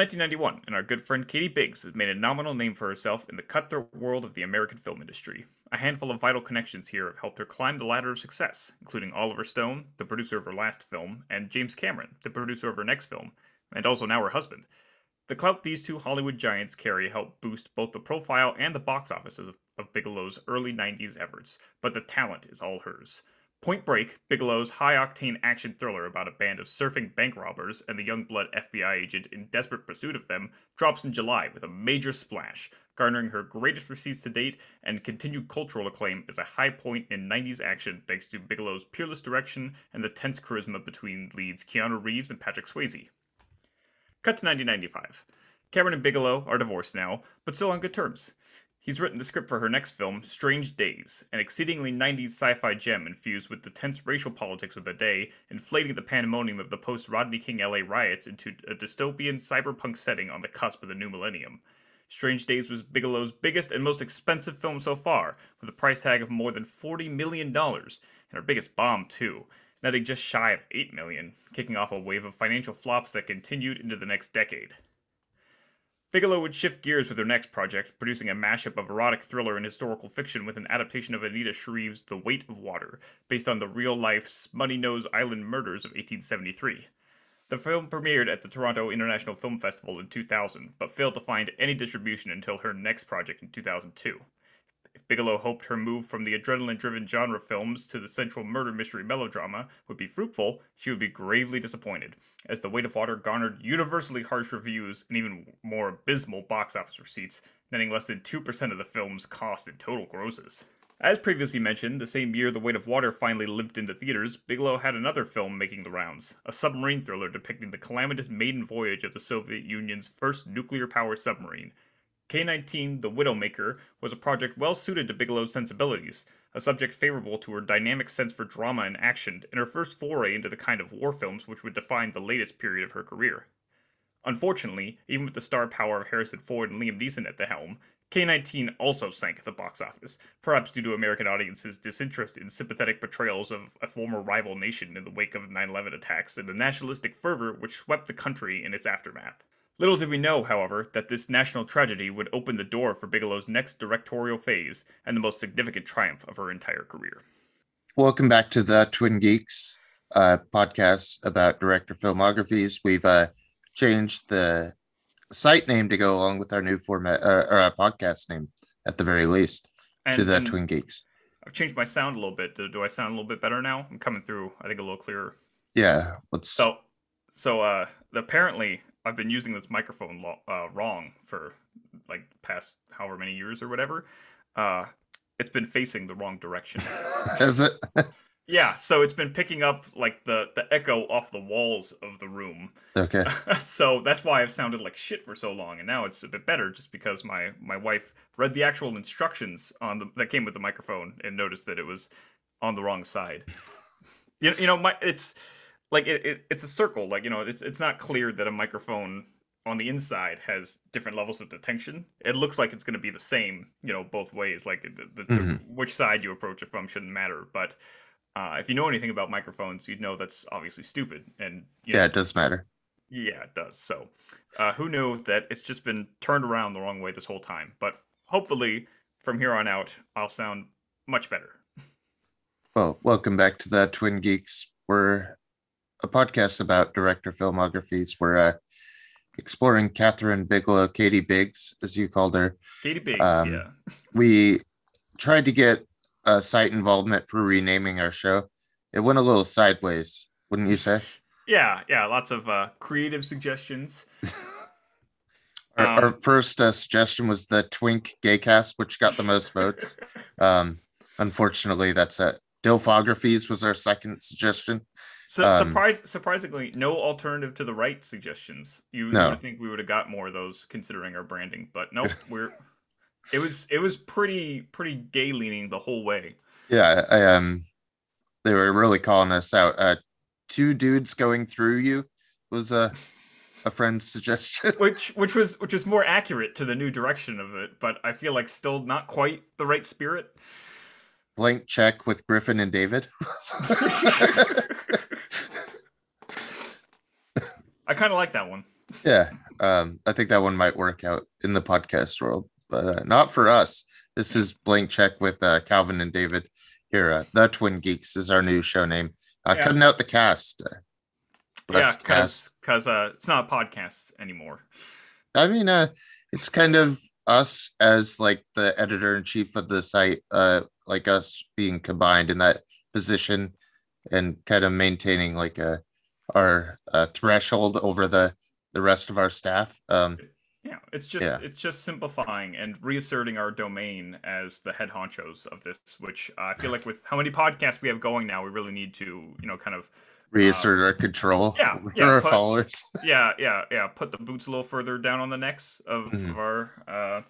It's 1991, and our good friend Katie Biggs has made a nominal name for herself in the cutthroat world of the American film industry. A handful of vital connections here have helped her climb the ladder of success, including Oliver Stone, the producer of her last film, and James Cameron, the producer of her next film, and also now her husband. The clout these two Hollywood giants carry helped boost both the profile and the box offices of, of Bigelow's early 90s efforts, but the talent is all hers. Point Break, Bigelow's high octane action thriller about a band of surfing bank robbers and the young blood FBI agent in desperate pursuit of them, drops in July with a major splash, garnering her greatest receipts to date and continued cultural acclaim as a high point in 90s action thanks to Bigelow's peerless direction and the tense charisma between leads Keanu Reeves and Patrick Swayze. Cut to 1995. Cameron and Bigelow are divorced now, but still on good terms. He's written the script for her next film, Strange Days, an exceedingly 90s sci fi gem infused with the tense racial politics of the day, inflating the pandemonium of the post Rodney King LA riots into a dystopian cyberpunk setting on the cusp of the new millennium. Strange Days was Bigelow's biggest and most expensive film so far, with a price tag of more than $40 million, and her biggest bomb, too, netting just shy of 8 million, kicking off a wave of financial flops that continued into the next decade. Bigelow would shift gears with her next project, producing a mashup of erotic thriller and historical fiction with an adaptation of Anita Shreve's The Weight of Water, based on the real life Smuttynose Island murders of 1873. The film premiered at the Toronto International Film Festival in 2000, but failed to find any distribution until her next project in 2002. If Bigelow hoped her move from the adrenaline driven genre films to the central murder mystery melodrama would be fruitful, she would be gravely disappointed, as The Weight of Water garnered universally harsh reviews and even more abysmal box office receipts, netting less than 2% of the film's cost in total grosses. As previously mentioned, the same year The Weight of Water finally limped into theaters, Bigelow had another film making the rounds, a submarine thriller depicting the calamitous maiden voyage of the Soviet Union's first nuclear powered submarine, K 19 The Widowmaker was a project well suited to Bigelow's sensibilities, a subject favorable to her dynamic sense for drama and action, and her first foray into the kind of war films which would define the latest period of her career. Unfortunately, even with the star power of Harrison Ford and Liam Neeson at the helm, K 19 also sank at the box office, perhaps due to American audiences' disinterest in sympathetic portrayals of a former rival nation in the wake of 9 11 attacks and the nationalistic fervor which swept the country in its aftermath. Little did we know, however, that this national tragedy would open the door for Bigelow's next directorial phase and the most significant triumph of her entire career. Welcome back to the Twin Geeks uh, podcast about director filmographies. We've uh, changed the site name to go along with our new format uh, or a podcast name at the very least and, to the Twin Geeks. I've changed my sound a little bit. Do, do, I sound a little bit better now? I'm coming through, I think, a little clearer. Yeah. Let's. So, so uh, apparently, I've been using this microphone lo- uh, wrong for like past however many years or whatever. Uh, it's been facing the wrong direction. Is it? yeah, so it's been picking up like the the echo off the walls of the room. Okay. so that's why I've sounded like shit for so long, and now it's a bit better just because my my wife read the actual instructions on the that came with the microphone and noticed that it was on the wrong side. you, you know, my it's like it, it, it's a circle like you know it's it's not clear that a microphone on the inside has different levels of detection. It looks like it's going to be the same you know both ways like the, the, mm-hmm. the, which side you approach it from shouldn't matter but uh, if you know anything about microphones you'd know that's obviously stupid and yeah know, it does matter. Yeah it does so uh, who knew that it's just been turned around the wrong way this whole time but hopefully from here on out i'll sound much better. Well welcome back to the twin geeks. We're a podcast about director filmographies. We're uh, exploring Kathryn Bigelow, Katie Biggs, as you called her. Katie Biggs, um, yeah. We tried to get a site involvement for renaming our show. It went a little sideways, wouldn't you say? yeah, yeah. Lots of uh, creative suggestions. our, um, our, first uh, suggestion was the Twink Gaycast, which got the most votes. Um, unfortunately, that's it. Dilfographies was our second suggestion. So um, surprise, surprisingly, no alternative to the right suggestions. You, no. would think we would have got more of those considering our branding, but nope. we're it was it was pretty pretty gay leaning the whole way. Yeah, I, um, they were really calling us out. Uh, two dudes going through you was a a friend's suggestion, which which was which was more accurate to the new direction of it, but I feel like still not quite the right spirit. Blank check with Griffin and David. I kind of like that one. Yeah. Um, I think that one might work out in the podcast world, but uh, not for us. This is Blank Check with uh, Calvin and David here. Uh, the Twin Geeks is our new show name. Uh, Yeah. Cutting out the cast. Uh, Yeah, because because uh, it's not a podcast anymore. I mean, uh, it's kind of us as like the editor in chief of the site, uh, like us being combined in that position and kind of maintaining like a our uh, threshold over the the rest of our staff. Um, Yeah, it's just Yeah. it's just simplifying and reasserting our domain as the head honchos of this. Which uh, I feel like with how many podcasts we have going now, we really need to you know kind of reassert our control yeah, yeah, our but- followers. yeah yeah yeah put the boots a little further down on the necks of, Mhm. of our uh,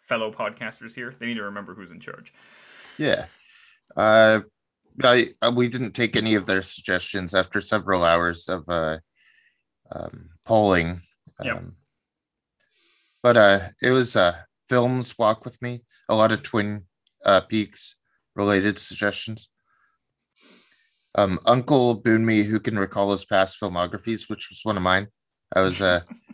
fellow podcasters here. They need to remember who's in charge. Yeah. Uh, I, uh, we didn't take any of their suggestions after several hours of uh, um, polling. Yep. Um, but uh, it was uh, films walk with me. A lot of Twin uh, Peaks related suggestions. Um, Uncle Boonmee, who can recall his past filmographies, which was one of mine. I was uh,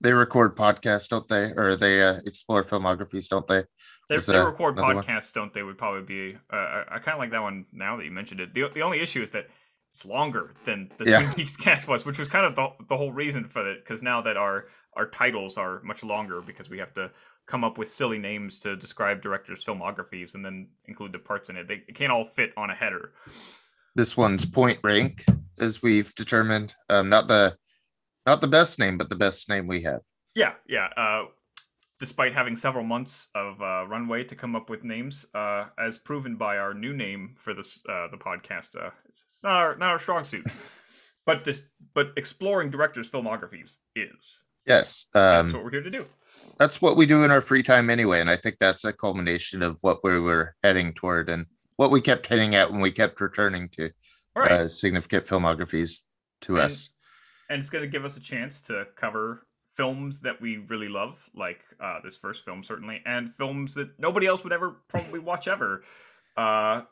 they record podcasts, don't they? Or they uh, explore filmographies, don't they? They, they uh, record another one? podcasts, don't they? Would probably be. Uh, I, I kind of like that one now that you mentioned it. The, the only issue is that it's longer than the Yeah. Twin Peaks cast was, which was kind of the, the whole reason for it. Because now that our our titles are much longer, because we have to come up with silly names to describe directors' filmographies and then include the parts in it. They it can't all fit on a header. this one's point rank as we've determined um not the not the best name but the best name we have Yeah, yeah. Uh, despite having several months of uh, runway to come up with names, uh, as proven by our new name for this uh, the podcast, uh, it's, it's not our not our strong suit. but this, but exploring directors' filmographies is. yes That's um what we're here to do. that's what we do in our free time anyway and i think that's a culmination of what we were heading toward and what we kept hitting at when we kept returning to right, uh, significant filmographies to And- us and it's going to give us a chance to cover films that we really love, like uh, this first film certainly, and films that nobody else would ever probably watch ever. Uh,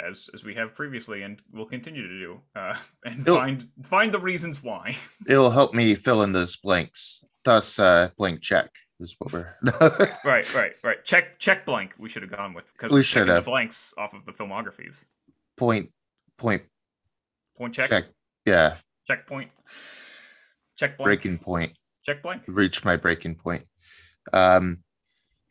as, as we have previously and will continue to do, uh, and It'll- find find the reasons why. it'll help me fill in those blanks thus uh blank check is what we're Right, right, right. Check check blank. We should have gone with because We should have. blanks off of the filmographies. point point Point check, check yeah check point, check blank, breaking point check blank. reached my breaking point. Um,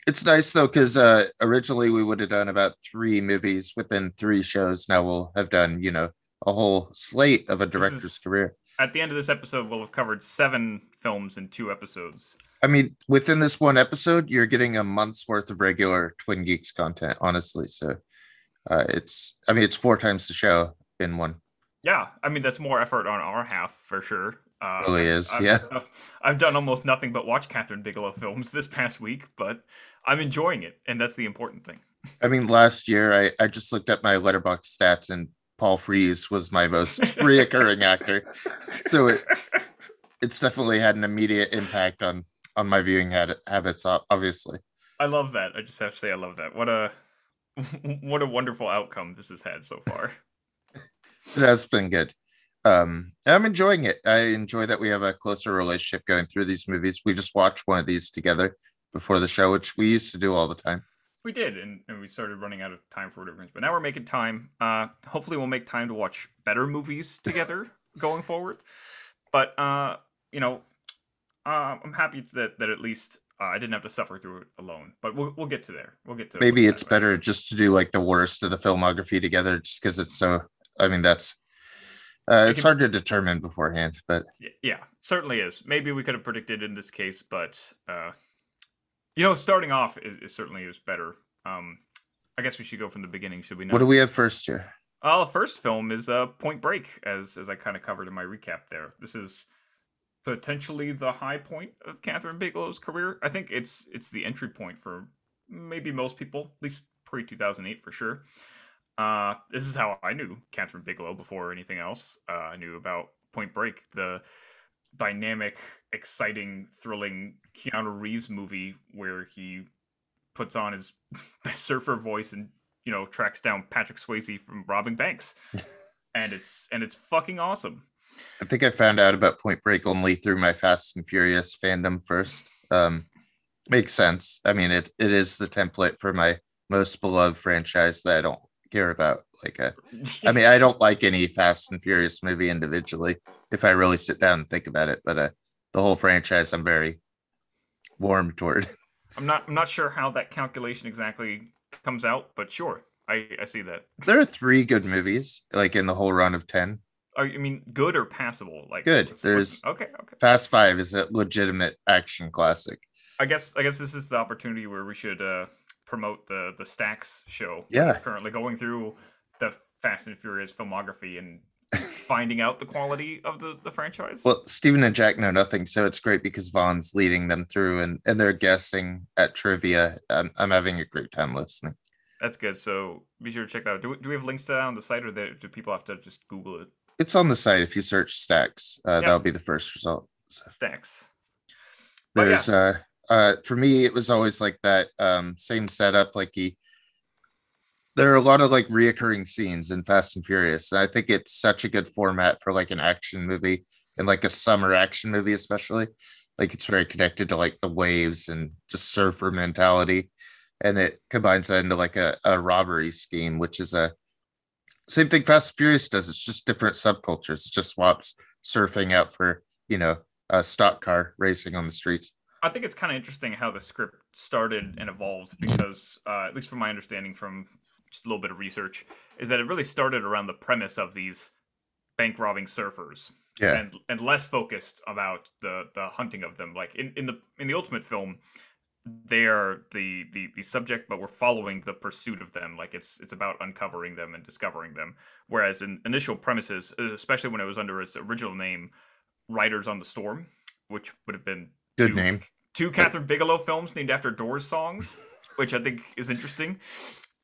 it's nice though because uh, originally we would have done about three movies within three shows. Now we'll have done you know a whole slate of a director's is- career. At the end of this episode, we'll have covered seven films in two episodes. I mean, within this one episode, you're getting a month's worth of regular Twin Geeks content. Honestly, so uh, it's I mean it's four times the show in one. Yeah, I mean that's more effort on our half for sure. Uh, Really is, I've, yeah. I've, I've done almost nothing but watch Kathryn Bigelow films this past week, but I'm enjoying it, and that's the important thing. I mean, last year I, I just looked at my Letterboxd stats and Paul Frees was my most reoccurring actor. So it, it's definitely had an immediate impact on on my viewing habits obviously I love that. I just have to say I love that. What a what a wonderful outcome this has had so far. It has been good um i'm enjoying it i enjoy that we have a closer relationship going through these movies we just watched one of these together before the show which we used to do all the time We did, and, and we started running out of time for whatever reason. But now we're making time. Uh, hopefully, we'll make time to watch better movies together going forward. But uh, you know, uh, I'm happy that that at least uh, I didn't have to suffer through it alone. But we'll we'll get to there. We'll get to maybe it's better just to do like the worst of the filmography together just because it's so i mean that's uh, it's hard to determine beforehand but yeah certainly is. Maybe we could have predicted in this case but uh you know starting off is, is certainly is better. Um i guess we should go from the beginning should we not? What do we have first here? Well the first film is uh point break as as i kind of covered in my recap there. This is potentially the high point of kathryn bigelow's career. I think it's it's the entry point for maybe most people at least pre 2008 for sure uh this is how i knew kathryn bigelow before anything else uh, i knew about point break the dynamic exciting thrilling keanu reeves movie where he puts on his best surfer voice and you know tracks down patrick swayze from robbing banks and it's and it's fucking awesome I think I found out about Point Break only through my Fast and Furious fandom first. Um, makes sense. I mean, it it is the template for my most beloved franchise that I don't care about. Like, a, I mean, I don't like any Fast and Furious movie individually if I really sit down and think about it, but uh, the whole franchise I'm very warm toward. I'm not I'm not sure how that calculation exactly comes out, but sure, I I see that. There are three good movies, like in the whole run of ten. Are you I mean good or passable? Like Good. what's- There's- what's- okay, okay. Fast Five is a legitimate action classic. I guess I guess this is the opportunity where we should uh, promote the the Stacks show. Yeah. currently going through the Fast and Furious filmography and finding out the quality of the the franchise. Well, Steven and Jack know nothing, so it's great because Vaughn's leading them through and, and they're guessing at trivia. I'm, I'm having a great time listening. That's good. So be sure to check that out. Do we, do we have links to that on the site, or do people have to just Google it? It's on the site. If you search stacks, uh, Yeah. that'll be the first result. So Stacks. Oh, yeah. there's uh, uh, for me, it was always like that um, same setup. Like he, there are a lot of like reoccurring scenes in Fast and Furious. And I think it's such a good format for like an action movie and like a summer action movie, especially. Like it's very connected to like the waves and just surfer mentality. And it combines that into like a, a robbery scheme, which is a same thing Fast and Furious does. It's just different subcultures. It just swaps surfing out for, you know, a stock car racing on the streets. I think it's kind of interesting how the script started and evolved because, uh, at least from my understanding from just a little bit of research, is that it really started around the premise of these bank robbing surfers Yeah. and and less focused about the the hunting of them. Like in, in the in the ultimate film, they are the, the the subject, but we're following the pursuit of them. Like it's it's about uncovering them and discovering them. Whereas in initial premises, especially when it was under its original name, Riders on the Storm, which would have been Good two- name. two Kathryn Bigelow films named after Doors songs, which I think is interesting.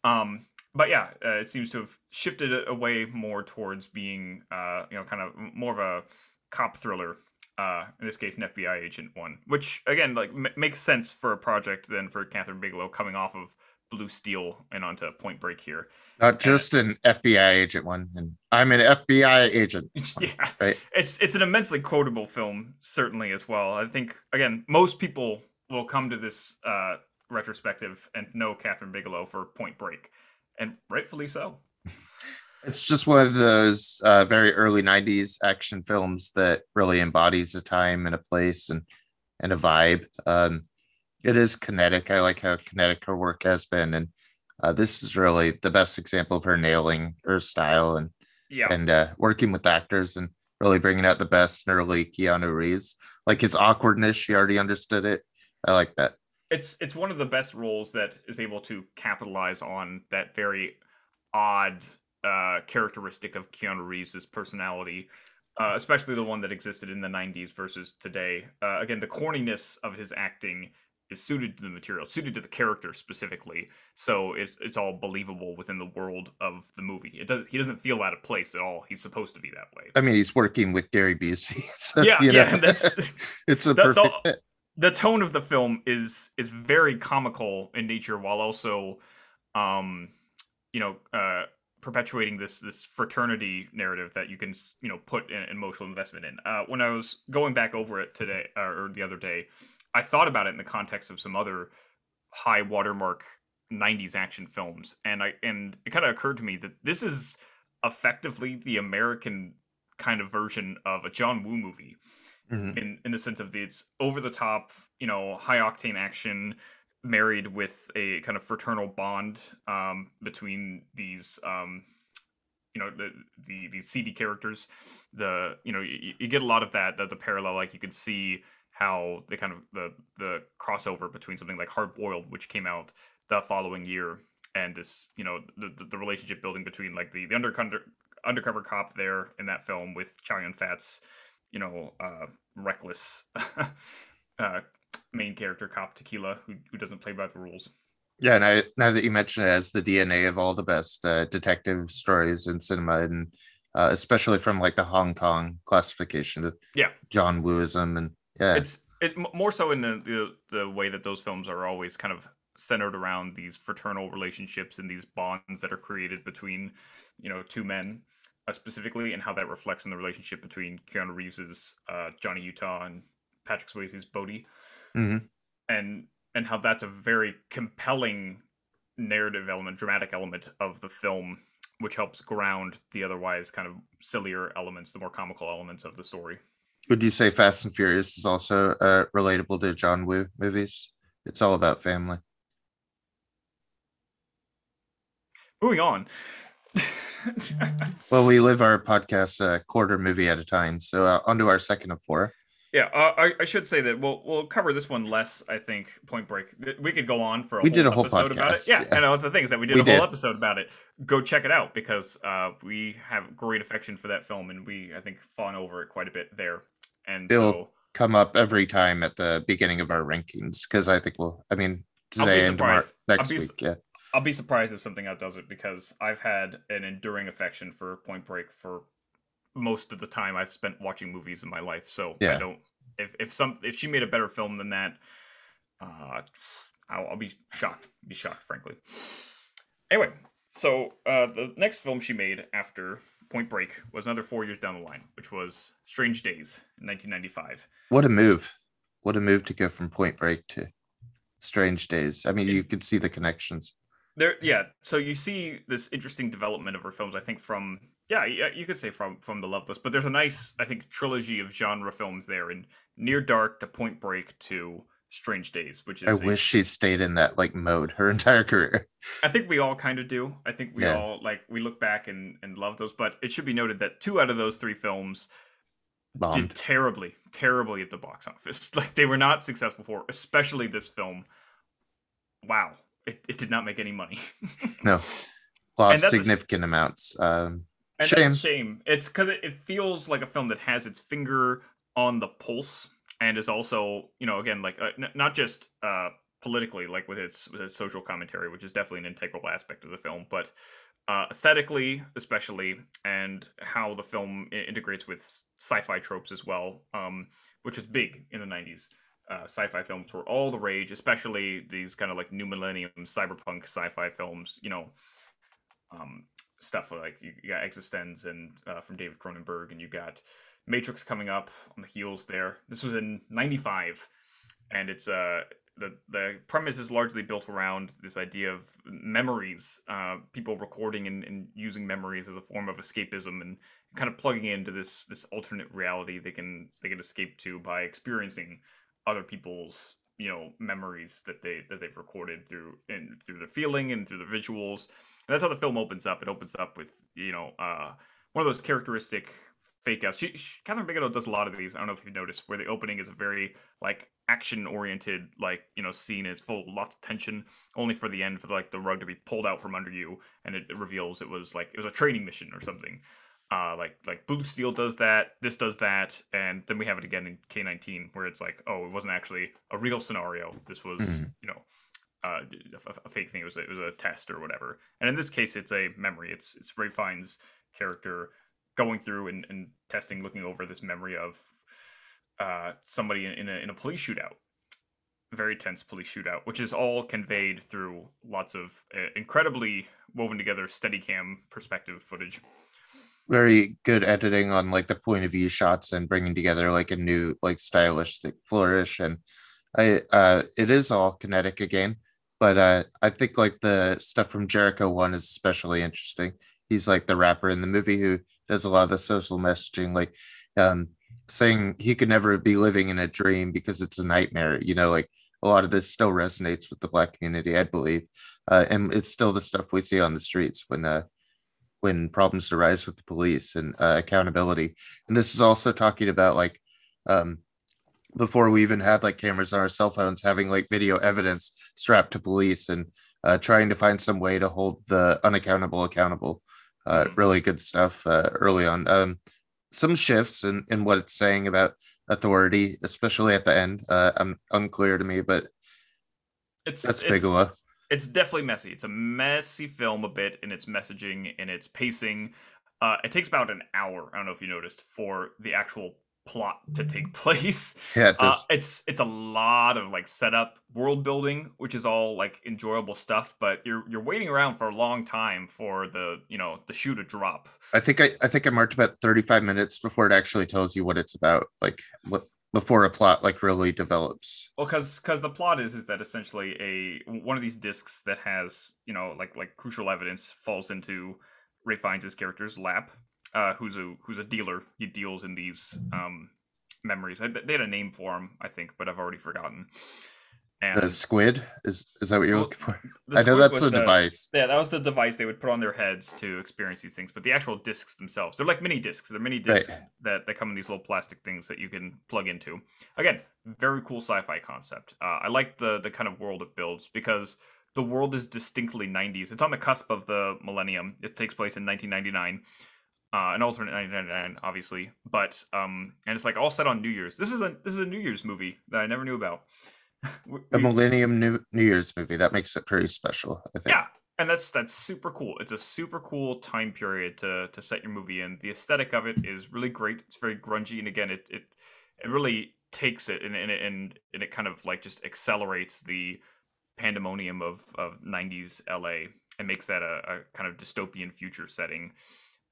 Um, but yeah, uh, it seems to have shifted away more towards being, uh, you know, kind of more of a cop thriller. Uh, in this case, an FBI agent one, which again, like m- makes sense for a project than for Catherine Bigelow coming off of Blue Steel and onto Point Break here. Not just an FBI agent one. And I'm an FBI agent. yeah, Right. it's it's an immensely quotable film, certainly as well. I think again, most people will come to this uh, retrospective and know Kathryn Bigelow for Point Break, and rightfully so. It's just one of those uh, very early '90s action films that really embodies a time and a place and and a vibe. Um, it is kinetic. I like how kinetic her work has been, and uh, this is really the best example of her nailing her style and Yeah, and uh, working with actors and really bringing out the best in early Keanu Reeves. Like his awkwardness, she already understood it. I like that. it's it's one of the best roles that is able to capitalize on that very odd uh, characteristic of Keanu Reeves' personality, uh, especially the one that existed in the '90s versus today. Uh, again, the corniness of his acting is suited to the material, suited to the character specifically, so it's it's all believable within the world of the movie. It does he doesn't feel out of place at all. He's supposed to be that way. I mean, he's working with Gary Busey. So, yeah, yeah, that's it's a the- the- perfect fit. the tone of the film is is very comical in nature while also um you know uh perpetuating this this fraternity narrative that you can you know put an emotional investment in uh when i was going back over it today uh, or the other day i thought about it in the context of some other high watermark 90s action films and i and it kind of occurred to me that this is effectively the american kind of version of a john woo movie Mhm. in in the sense of the, it's over the top, you know, high octane action married with a kind of fraternal bond um, between these um, you know the, the the seedy characters the you know you, you get a lot of that the, the parallel like you could see how the kind of the the crossover between something like hard boiled which came out the following year and this you know the, the, the relationship building between like the the undercover undercover cop there in that film with chow yun fat's you know uh reckless uh main character cop tequila who, who doesn't play by the rules Yeah, and I now that you mention it as the DNA of all the best uh, detective stories in cinema, and uh, especially from like the Hong Kong classification of Yeah. John Wooism, and yeah, it's it more so in the, the the way that those films are always kind of centered around these fraternal relationships and these bonds that are created between you know two men uh, specifically, and how that reflects in the relationship between Keanu Reeves's uh, Johnny Utah and Patrick Swayze's Bodhi, Mhm. and and how that's a very compelling narrative element, dramatic element of the film, which helps ground the otherwise kind of sillier elements, the more comical elements of the story. Would you say Fast and Furious is also uh, relatable to John Woo movies? It's all about family. Moving on. Well, we live our podcast a quarter movie at a time, so uh, on to our second of four. Yeah, uh, I, I should say that we'll we'll cover this one less. I think Point Break. We could go on for a We whole did a whole episode about it. Yeah, yeah. and was the thing is that we did We a whole did. episode about it. Go check it out because uh, we have great affection for that film, and we I think fawn over it quite a bit there. And It'll- so Come up every time at the beginning of our rankings because I think we'll. I mean, be today and tomorrow. Next be week. Yeah, I'll be surprised if something outdoes it because I've had an enduring affection for Point Break for most of the time I've spent watching movies in my life. So I Yeah. don't if if some if she made a better film than that, uh, I'll, I'll be shocked. Be shocked, frankly. Anyway, so uh, the next film she made after Point Break was another four years down the line, which was Strange Days in 1995. what a move! What a move to go from Point Break to Strange Days. I mean, you could see the connections. there yeah so you see this interesting development of her films i think from yeah yeah, you could say from from the loveless but there's a nice i think trilogy of genre films there in near dark to point break to strange days which is I a- wish she stayed in that like mode her entire career. I think we all kind of do i think we Yeah. all like we look back and and love those but it should be noted that two out of those three films Bombed. did terribly terribly at the box office like they were not successful for especially this film wow it, it did not make any money No, lost that's a significant amounts. Um, And Shame. shame. It's because it, it feels like a film that has its finger on the pulse and is also, you know, again, like uh, n- not just uh, politically, like with its with its social commentary, which is definitely an integral aspect of the film, but uh, aesthetically, especially, and how the film i- integrates with sci-fi tropes as well, um, which was big in the '90s. Uh, sci-fi films were all the rage, especially these kind of like new millennium cyberpunk sci-fi films. You know, um, stuff like you, you got Existenz and uh, from David Cronenberg, and you got Matrix coming up on the heels there. This was in '95, and it's uh the the premise is largely built around this idea of memories, uh, people recording and, and using memories as a form of escapism, and kind of plugging into this this alternate reality they can they can escape to by experiencing other people's you know memories that they that they've recorded through and through the feeling and through the visuals and that's how the film opens up. It opens up with you know uh, one of those characteristic fake outs. She, she, Kathryn Bigelow does a lot of these. I don't know if you've noticed, where the opening is a very like action oriented, like you know, scene is full of lots of tension, only for the end for like the rug to be pulled out from under you, and it, it reveals it was like it was a training mission or something. Uh, like like Blue Steel does that, this does that, and then we have it again in K19 where it's like, oh, it wasn't actually a real scenario. This was Mhm. you know uh, a, a fake thing. It was a, it was a test or whatever. And in this case, it's a memory. It's it's Ralph Fiennes' character going through and, and testing, looking over this memory of uh, somebody in, in a in a police shootout, very tense police shootout, which is all conveyed through lots of uh, incredibly woven together Steadicam perspective footage. very good editing on like the point of view shots and bringing together like a new like stylistic flourish. And i uh it is all kinetic again but uh i think like the stuff from jeriko one is especially interesting. He's like the rapper in the movie who does a lot of the social messaging like um saying he could never be living in a dream because it's a nightmare you know like a lot of this still resonates with the black community i believe uh, and it's still the stuff we see on the streets when uh when problems arise with the police and uh, accountability. And this is also talking about like um, before we even had like cameras on our cell phones, having like video evidence strapped to police and uh, trying to find some way to hold the unaccountable accountable. Uh, Mhm. Really good stuff uh, early on. Um, some shifts in, in what it's saying about authority, especially at the end. Uh, I'm unclear to me, but It's that's it's, Bigelow. it's definitely messy. It's a messy film a bit in its messaging and its pacing. Uh, it takes about an hour. I don't know if you noticed for the actual plot to take place. Yeah, it Uh, it's it's a lot of like setup, world building, which is all like enjoyable stuff. But you're you're waiting around for a long time for the you know the shoe to drop. I think I, I think I marked about 35 minutes before it actually tells you what it's about, like what before a plot like really develops. Well, because because the plot is is that essentially a one of these discs that has you know like like crucial evidence falls into Ralph Fiennes' character's lap, uh, who's a who's a dealer. He deals in these um memories. I, they had a name for him, I think, but I've already forgotten. And The squid is is that what you're Well, looking for? I know that's the the- device. Yeah, that was the device they would put on their heads to experience these things. But the actual discs themselves, they're like mini discs. They're mini Right. discs that, that come in these little plastic things that you can plug into. Again, very cool sci-fi concept. Uh, I like the the kind of world it builds because the world is distinctly 90s. It's on the cusp of the millennium. It takes place in 1999. Uh, an alternate 1999, obviously, but um, and it's like all set on New Year's. This is a this is a New Year's movie that I never knew about. We- A Millennium New New Year's movie that makes it pretty special. I think. yeah, and that's that's super cool. It's a super cool time period to to set your movie in. The aesthetic of it is really great. It's very grungy, and again, it it it really takes it and and and, and it kind of like just accelerates the pandemonium of of 90s LA and makes that a, a kind of dystopian future setting.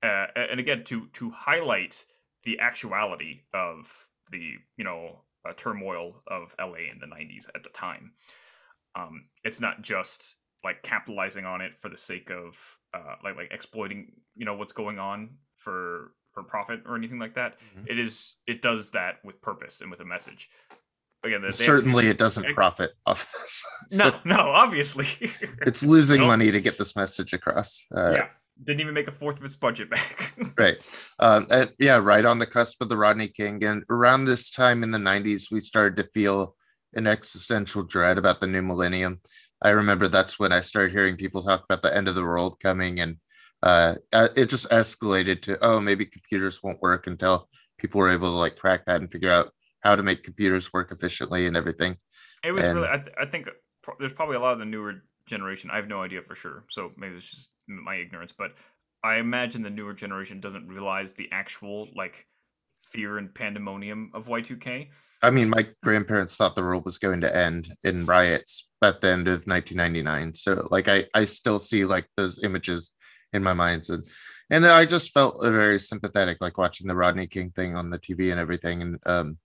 Uh, and again, to to highlight the actuality of the you know uh, turmoil of LA in the 90s at the time. Um, it's not just like capitalizing on it for the sake of uh, like like exploiting you know what's going on for for profit or anything like that. Mhm. It is it does that with purpose and with a message. Again, Certainly, it doesn't profit off this. No, no, obviously. it's losing Nope. money to get this message across. Uh, yeah, didn't even make a fourth of its budget back. Right. Um, and yeah, right on the cusp of the Rodney King. And around this time in the 90s, we started to feel an existential dread about the new millennium. I remember that's when I started hearing people talk about the end of the world coming, and uh, uh, it just escalated to, oh, maybe computers won't work until people were able to like crack that and figure out how to make computers work efficiently and everything. It was And- really. I, th- I think pro- there's probably a lot of the newer generation. I have no idea for sure, so maybe it's just my ignorance. But I imagine the newer generation doesn't realize the actual like fear and pandemonium of Y2K. I mean, my grandparents thought the world was going to end in riots at the end of 1999. So, like, I I still see like those images in my mind, and and I just felt very sympathetic, like watching the Rodney King thing on the TV and everything. And um,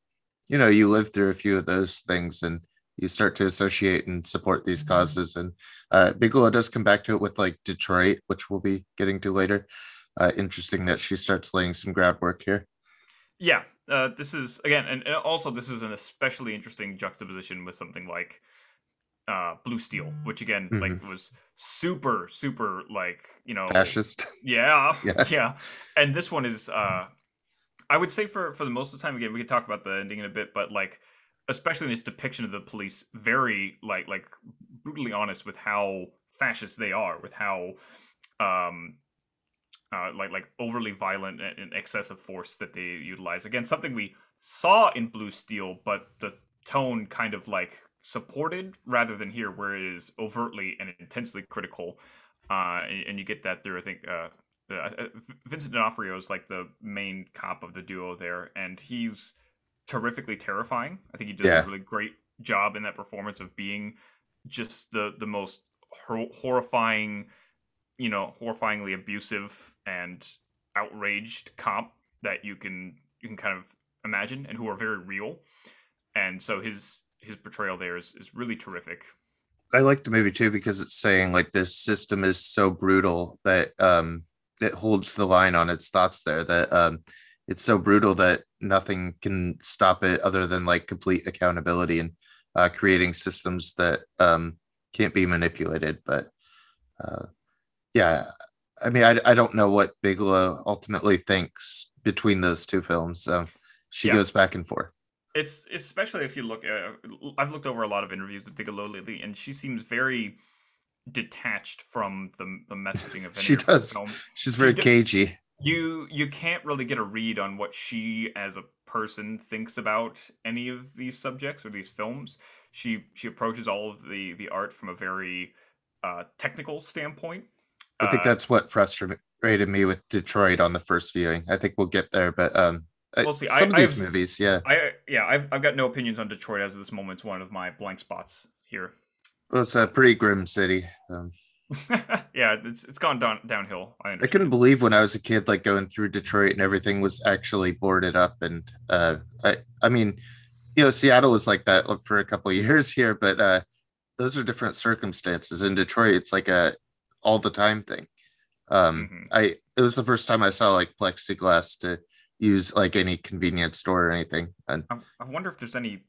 you know, you live through a few of those things, and you start to associate and support these causes. And uh, Bigelow does come back to it with like Detroit, which we'll be getting to later. Uh, interesting that she starts laying some groundwork here. Yeah, uh, this is again, and and also this is an especially interesting juxtaposition with something like uh, Blue Steel, which again, like was super, super, like you know, Fascist. Yeah, Yeah. yeah, And this one is, uh, I would say for for the most of the time. Again, we could talk about the ending in a bit, but like, especially in its depiction of the police, very like like brutally honest with how fascist they are, with how, um, uh, like like overly violent and, and excessive force that they utilize. Again, something we saw in Blue Steel, but the tone kind of like supported rather than here, where it is overtly and intensely critical. Uh, and, and you get that through, I think, uh, uh, uh, Vincent D'Onofrio is like the main cop of the duo there, and he's terrifically terrifying. I think he does Yeah. a really great job in that performance of being just the the most hor- horrifying, you know, horrifyingly abusive and outraged comp that you can you can kind of imagine, and who are very real. And so his his portrayal there is is really terrific. I like the movie too because it's saying like this system is so brutal that um it holds the line on its thoughts there that um it's so brutal that nothing can stop it other than like complete accountability and uh, creating systems that um can't be manipulated but uh yeah i mean i, I don't know what bigelow ultimately thinks between those two films um she Yeah. goes back and forth It's especially if you look. Uh, I've looked over a lot of interviews with Bigelow lately, and she seems very detached from the the messaging of any She does. films. she's very d- cagey You you can't really get a read on what she as a person thinks about any of these subjects or these films. She she approaches all of the the art from a very uh, technical standpoint. I think Uh, that's what frustrated me with Detroit on the first viewing. I think we'll get there, but um, We'll see. Some I- of these I've- movies, yeah. I yeah, I've I've got no opinions on Detroit as of this moment. It's one of my blank spots here. Well, it's a pretty grim city. Um, yeah, it's it's gone down downhill. I I couldn't believe when I was a kid, like going through Detroit and everything was actually boarded up. And uh, I, I mean, you know, Seattle was like that for a couple of years here, but uh, those are different circumstances. In Detroit, it's like a all the time thing. Um, Mhm. I it was the first time I saw like plexiglass to use like any convenience store or anything. And I, I wonder if there's any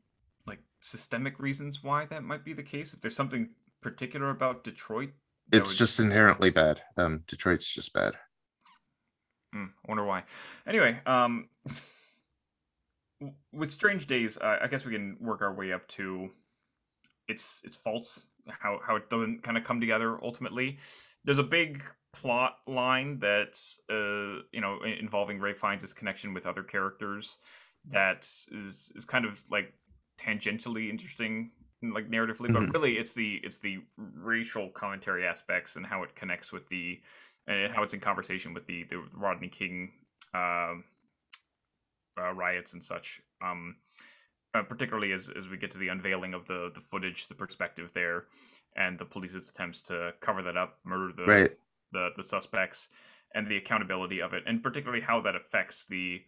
like systemic reasons why that might be the case. If there's something particular about Detroit, it's would- just inherently bad. Um, Detroit's just bad. Hmm, I wonder why. Anyway, um, with Strange Days, uh, I guess we can work our way up to its its faults, how how it doesn't kind of come together ultimately. There's a big plot line that's uh you know involving Ray finds his connection with other characters that is is kind of like tangentially interesting like narratively but really it's the it's the racial commentary aspects and how it connects with the and how it's in conversation with the the Rodney King um, uh, riots and such. Um, uh, particularly as as we get to the unveiling of the the footage, the perspective there, and the police's attempts to cover that up, murder the Right. the the suspects, and the accountability of it, and particularly how that affects the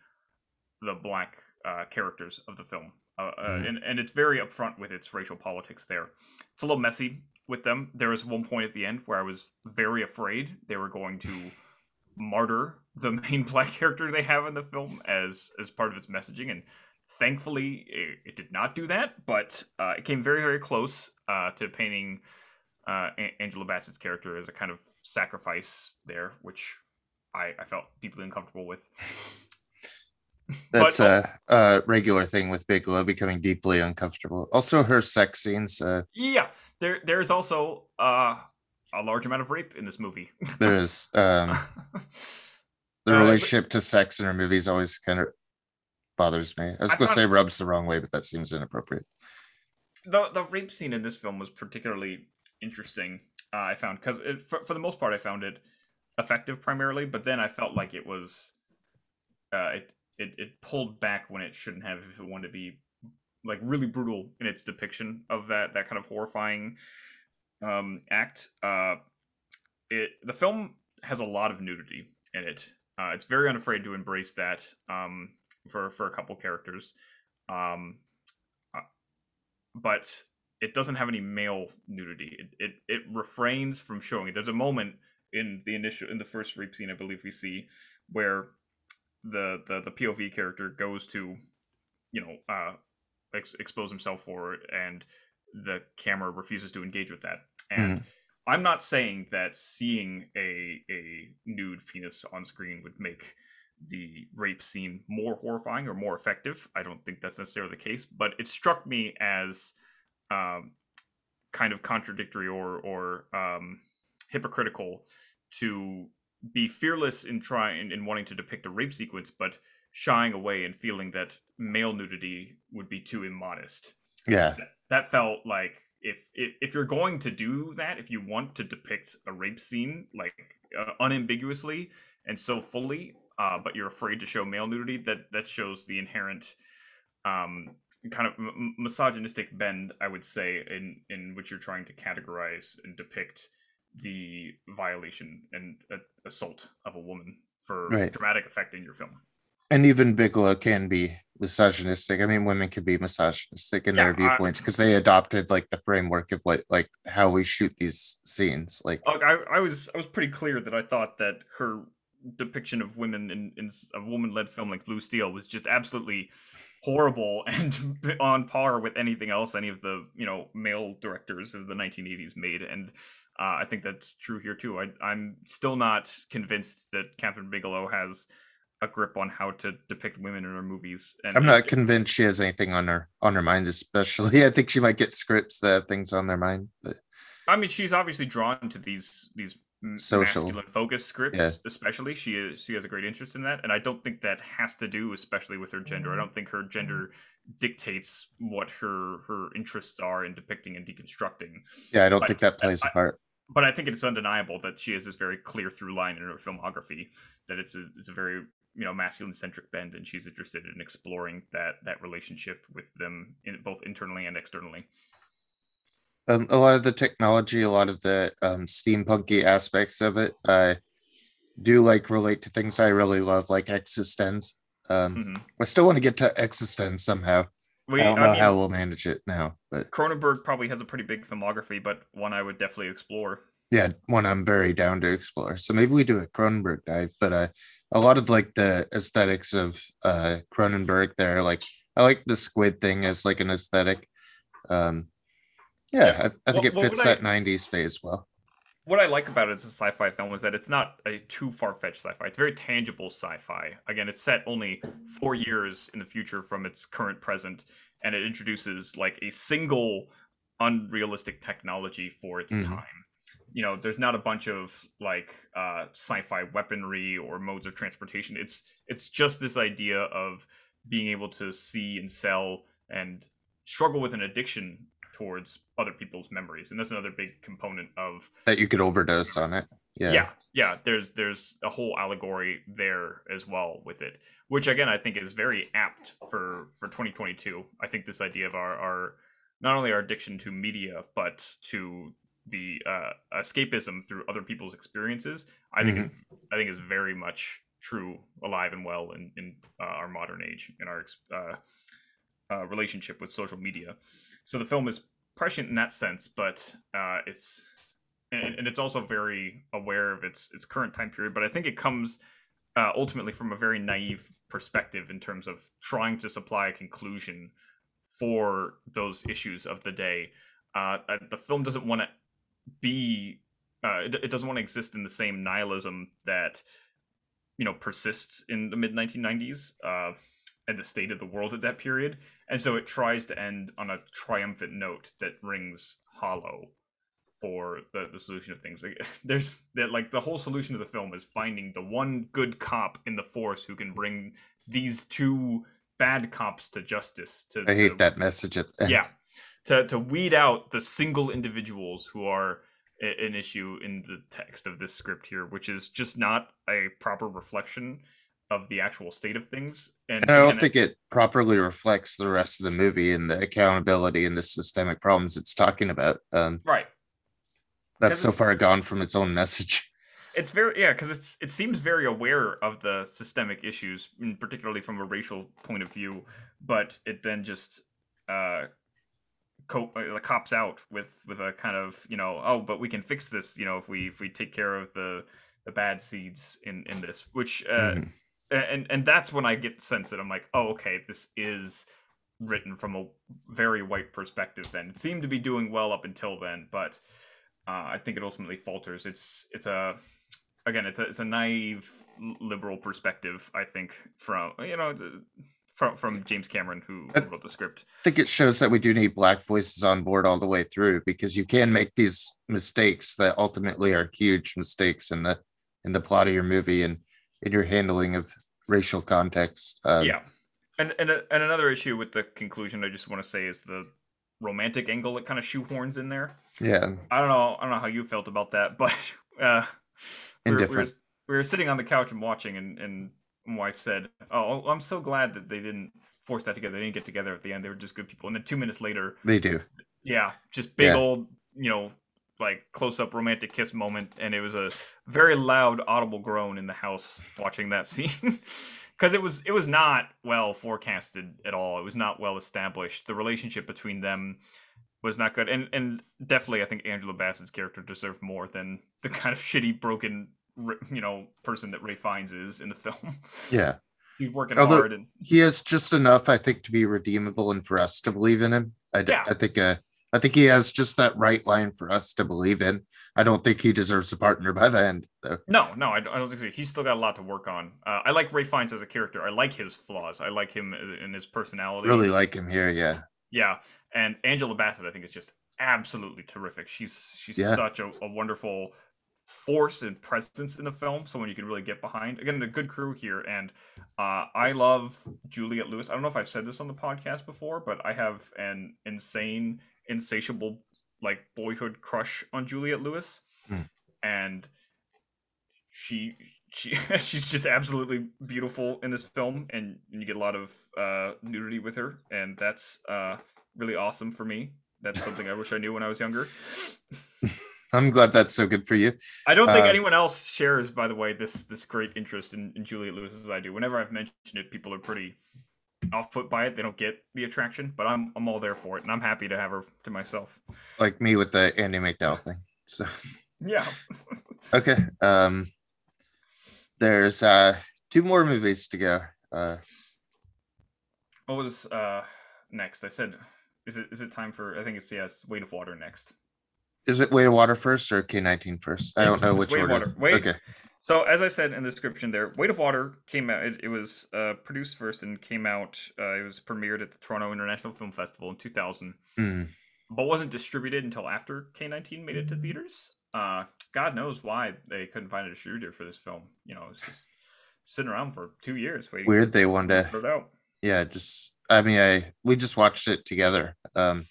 the black uh, characters of the film. Uh, uh, Mhm. and, and it's very upfront with its racial politics there. It's a little messy with them. There was one point at the end where I was very afraid they were going to martyr the main black character they have in the film as as part of its messaging and thankfully it, it did not do that but uh, it came very very close uh, to painting uh, angela bassett's character as a kind of sacrifice there which i, I felt deeply uncomfortable with That's But- a, a regular thing with Bigelow becoming deeply uncomfortable. Also, her sex scenes. Uh, yeah there there's also uh, a large amount of rape in this movie there is um, the Uh, but- relationship to sex in her movies always kind of bothers me. I was going to say rubs the wrong way, but that seems inappropriate. the the rape scene in this film was particularly interesting. Uh, I found because for for the most part I found it effective primarily, but then I felt like it was uh, it, it it pulled back when it shouldn't have if it wanted to be like really brutal in its depiction of that that kind of horrifying um, act. Uh, it the film has a lot of nudity in it. Uh, it's very unafraid to embrace that um, for for a couple characters. Um, but it doesn't have any male nudity. It, it it refrains from showing it. There's a moment in the initial in the first rape scene I believe we see where the the, the POV character goes to you know uh ex- expose himself for and the camera refuses to engage with that. And I'm not saying that seeing a a nude penis on screen would make the rape scene more horrifying or more effective. I don't think that's necessarily the case, but it struck me as um, kind of contradictory or or um, hypocritical to be fearless in trying in wanting to depict a rape sequence, but shying away and feeling that male nudity would be too immodest. Yeah, that, that felt like if, if if you're going to do that if you want to depict a rape scene like uh, unambiguously and so fully uh, but you're afraid to show male nudity that that shows the inherent um kind of misogynistic bend i would say in in which you're trying to categorize and depict the violation and uh, assault of a woman for Right. dramatic effect in your film and even Bigelow can be misogynistic. I mean, women can be misogynistic in Yeah, their viewpoints because they adopted like the framework of what like how we shoot these scenes. Like, I, I was I was pretty clear that I thought that her depiction of women in, in a woman-led film like Blue Steel was just absolutely horrible and on par with anything else any of the you know male directors of the 1980s made, and uh, I think that's true here too. I, I'm still not convinced that Kathryn Bigelow has a grip on how to depict women in her movies. And I'm it- not convinced she has anything on her on her mind. Especially, I think she might get scripts that have things on their mind. But I mean, she's obviously drawn to these these Social. masculine focus scripts, Yeah. especially. She is she has a great interest in that, and I don't think that has to do, especially with her gender. I don't think her gender dictates what her her interests are in depicting and deconstructing. yeah, I don't But think that plays a I- part. But I think it's undeniable that she has this very clear through line in her filmography that it's a it's a very you know masculine centric bend, and she's interested in exploring that that relationship with them in both internally and externally. Um, a lot of the technology, a lot of the um, steampunky aspects of it, I do like relate to things I really love, like eXistenZ. Um, hmm I still want to get to eXistenZ somehow. We, I don't I know mean, how we'll manage it now, but Cronenberg probably has a pretty big filmography, but one I would definitely explore. yeah, one I'm very down to explore. So maybe we do a Cronenberg dive, but uh, a lot of like the aesthetics of uh, Cronenberg there, like I like the squid thing as like an aesthetic. Um, yeah, Yeah. I, I think Well- it fits what I- that 90s phase well. What I like about it as a sci-fi film is that it's not a too far-fetched sci-fi. It's very tangible sci-fi. Again, it's set only four years in the future from its current present, and it introduces like a single unrealistic technology for its Mhm. time. You know, there's not a bunch of like uh, sci-fi weaponry or modes of transportation. It's it's just this idea of being able to see and sell and struggle with an addiction towards other people's memories, and that's another big component of That you could overdose on it. Yeah. yeah. yeah there's there's a whole allegory there as well with it which again i think is very apt for for 2022 i think this idea of our our not only our addiction to media but to the uh escapism through other people's experiences i think is, i think is very much true alive and well in in uh, our modern age in our uh, uh relationship with social media so the film is prescient in that sense but uh it's and, and it's also very aware of its its current time period. But I think it comes uh, ultimately from a very naive perspective in terms of trying to supply a conclusion for those issues of the day. Uh, uh, the film doesn't want to be uh, it, it doesn't want to exist in the same nihilism that you know persists in the mid 1990s uh, and the state of the world at that period and so it tries to end on a triumphant note that rings hollow for the, the solution of things. Like, there's that like the whole solution of the film is finding the one good cop in the force who can bring these two bad cops to justice. To I hate to- that message. At, yeah, to to weed out the single individuals who are a- an issue in the text of this script here, which is just not a proper reflection of the actual state of things. And, And I don't and think it properly reflects the rest of the movie and the accountability and the systemic problems it's talking about. Um, right. that's so far gone from its own message. It's very yeah, because it's it seems very aware of the systemic issues, particularly from a racial point of view, but it then just uh, co- uh, the cops out with with a kind of you know oh, but we can fix this you know if we if we take care of the the bad seeds in in this, which uh, Mhm. And and that's when I get the sense that I'm like oh okay this is written from a very white perspective. Then it seemed to be doing well up until then, but uh, I think it ultimately falters. It's it's a again it's a it's a naive liberal perspective. I think from you know from from James Cameron who who wrote the script. I think it shows that we do need black voices on board all the way through because you can make these mistakes that ultimately are huge mistakes in the in the plot of your movie and in your handling of racial context. Um, yeah, and and and another issue with the conclusion I just want to say is the romantic angle it kind of shoehorns in there. yeah, I don't know I don't know how you felt about that, but uh, we were, we were, Indifferent. we were sitting on the couch and watching, and and my wife said, "Oh, I'm so glad that they didn't." Force that together. They didn't get together at the end. They were just good people. And then two minutes later, they do. yeah just big Yeah. old you know like close up romantic kiss moment and it was a very loud audible groan in the house watching that scene because it was it was not well forecasted at all it was not well established the relationship between them was not good and and definitely i think angela bassett's character deserved more than the kind of shitty broken you know person that ralph fiennes is in the film Yeah, he's working Although- hard and he has just enough, I think, to be redeemable and for us to believe in him. I, d- Yeah. I think. Uh, I think he has just that right line for us to believe in. I don't think he deserves a partner by the end, though. No, no, I don't, I don't think so. He's still got a lot to work on. Uh, I like Ralph Fiennes as a character. I like his flaws. I like him in his personality. Really like him here. Yeah, yeah. And Angela Bassett, I think, is just absolutely terrific. She's she's Yeah. such a, a wonderful force and presence in the film. Someone you can really get behind. Again, the good crew here, and uh, I love Juliette Lewis. I don't know if I've said this on the podcast before, but I have an insane, insatiable like boyhood crush on Juliette Lewis, Hmm. and she she she's just absolutely beautiful in this film, and, and you get a lot of uh, nudity with her, and that's uh, really awesome for me. That's something I wish I knew when I was younger. I'm glad that's so good for you. I don't think Uh, anyone else shares, by the way, this this great interest in, in Juliette Lewis as I do. Whenever I've mentioned it, people are pretty off put by it. They don't get the attraction, but I'm I'm all there for it, and I'm happy to have her to myself. Like me with the Andie MacDowell thing. So Yeah. okay. Um there's uh two more movies to go. Uh what was uh next? I said, is it is it time for? I think it's yes, Weight of Water next. Is it Weight of Water first or K19 first? I don't know which Way to order. Water. Way- Okay. So as I said in the description there, Weight of Water came out. It, it was uh, produced first and came out. Uh, it was premiered at the Toronto International Film Festival in 2000, Mm. but wasn't distributed until after K19 made it to theaters. Uh, God knows why they couldn't find a distributor for this film. You know, it's just sitting around for two years waiting. Weird they wanted to to put it out. yeah, just I mean I we just watched it together. Um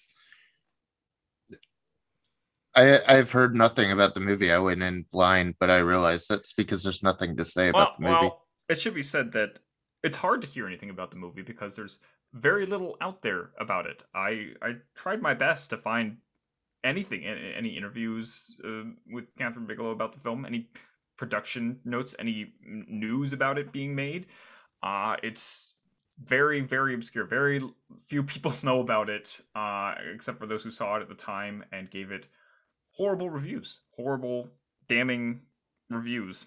I I've heard nothing about the movie. I went in blind, but I realized that's because there's nothing to say Well, about the movie. well, it should be said that it's hard to hear anything about the movie because there's very little out there about it. I I tried my best to find anything, any interviews uh, with Kathryn Bigelow about the film, any production notes, any news about it being made. Uh it's very very obscure. Very few people know about it, uh, except for those who saw it at the time and gave it horrible reviews, horrible, damning reviews.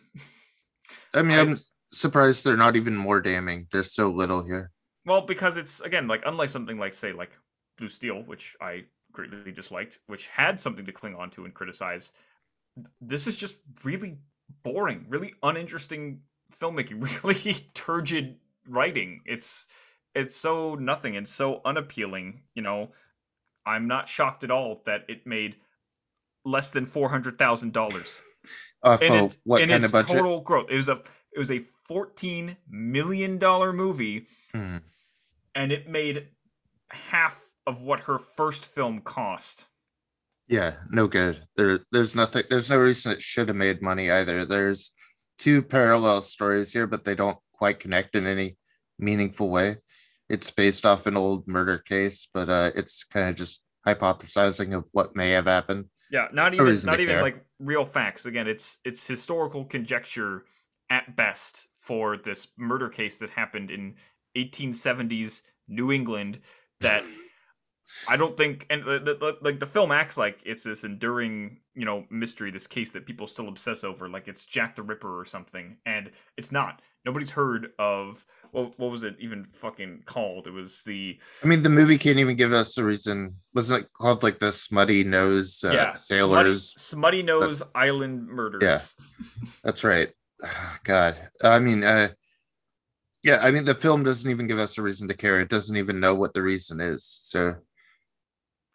I mean, I- I'm surprised they're not even more damning. There's so little here. Well, because it's again like unlike something like say like Blue Steel, which I greatly disliked, which had something to cling on to and criticize. This is just really boring, really uninteresting filmmaking, really turgid writing. It's it's so nothing and so unappealing. You know, I'm not shocked at all that it made less than four hundred thousand dollars in of its, what in kind its of budget? total growth. It was a it was a fourteen million dollar movie Hmm. and it made half of what her first film cost. Yeah, no good. There, there's nothing. There's no reason it should have made money either. There's two parallel stories here, but they don't quite connect in any meaningful way. It's based off an old murder case, but uh, it's kind of just hypothesizing of what may have happened. Yeah, not even not even care. like real facts. Again, it's it's historical conjecture at best for this murder case that happened in 1870s New England that I don't think and the, the, the- like the film acts like it's this enduring, you know, mystery, this case that people still obsess over, like it's Jack the Ripper or something, and it's not. Nobody's heard of well, what was it even fucking called? It was the I mean, the movie can't even give us a reason. Wasn't it called like the Smuttynose uh, yeah Sailors? Smutty, Smuttynose Island Murders. Yeah, That's right. God, I mean, uh, yeah, I mean, the film doesn't even give us a reason to care. It doesn't even know what the reason is. So,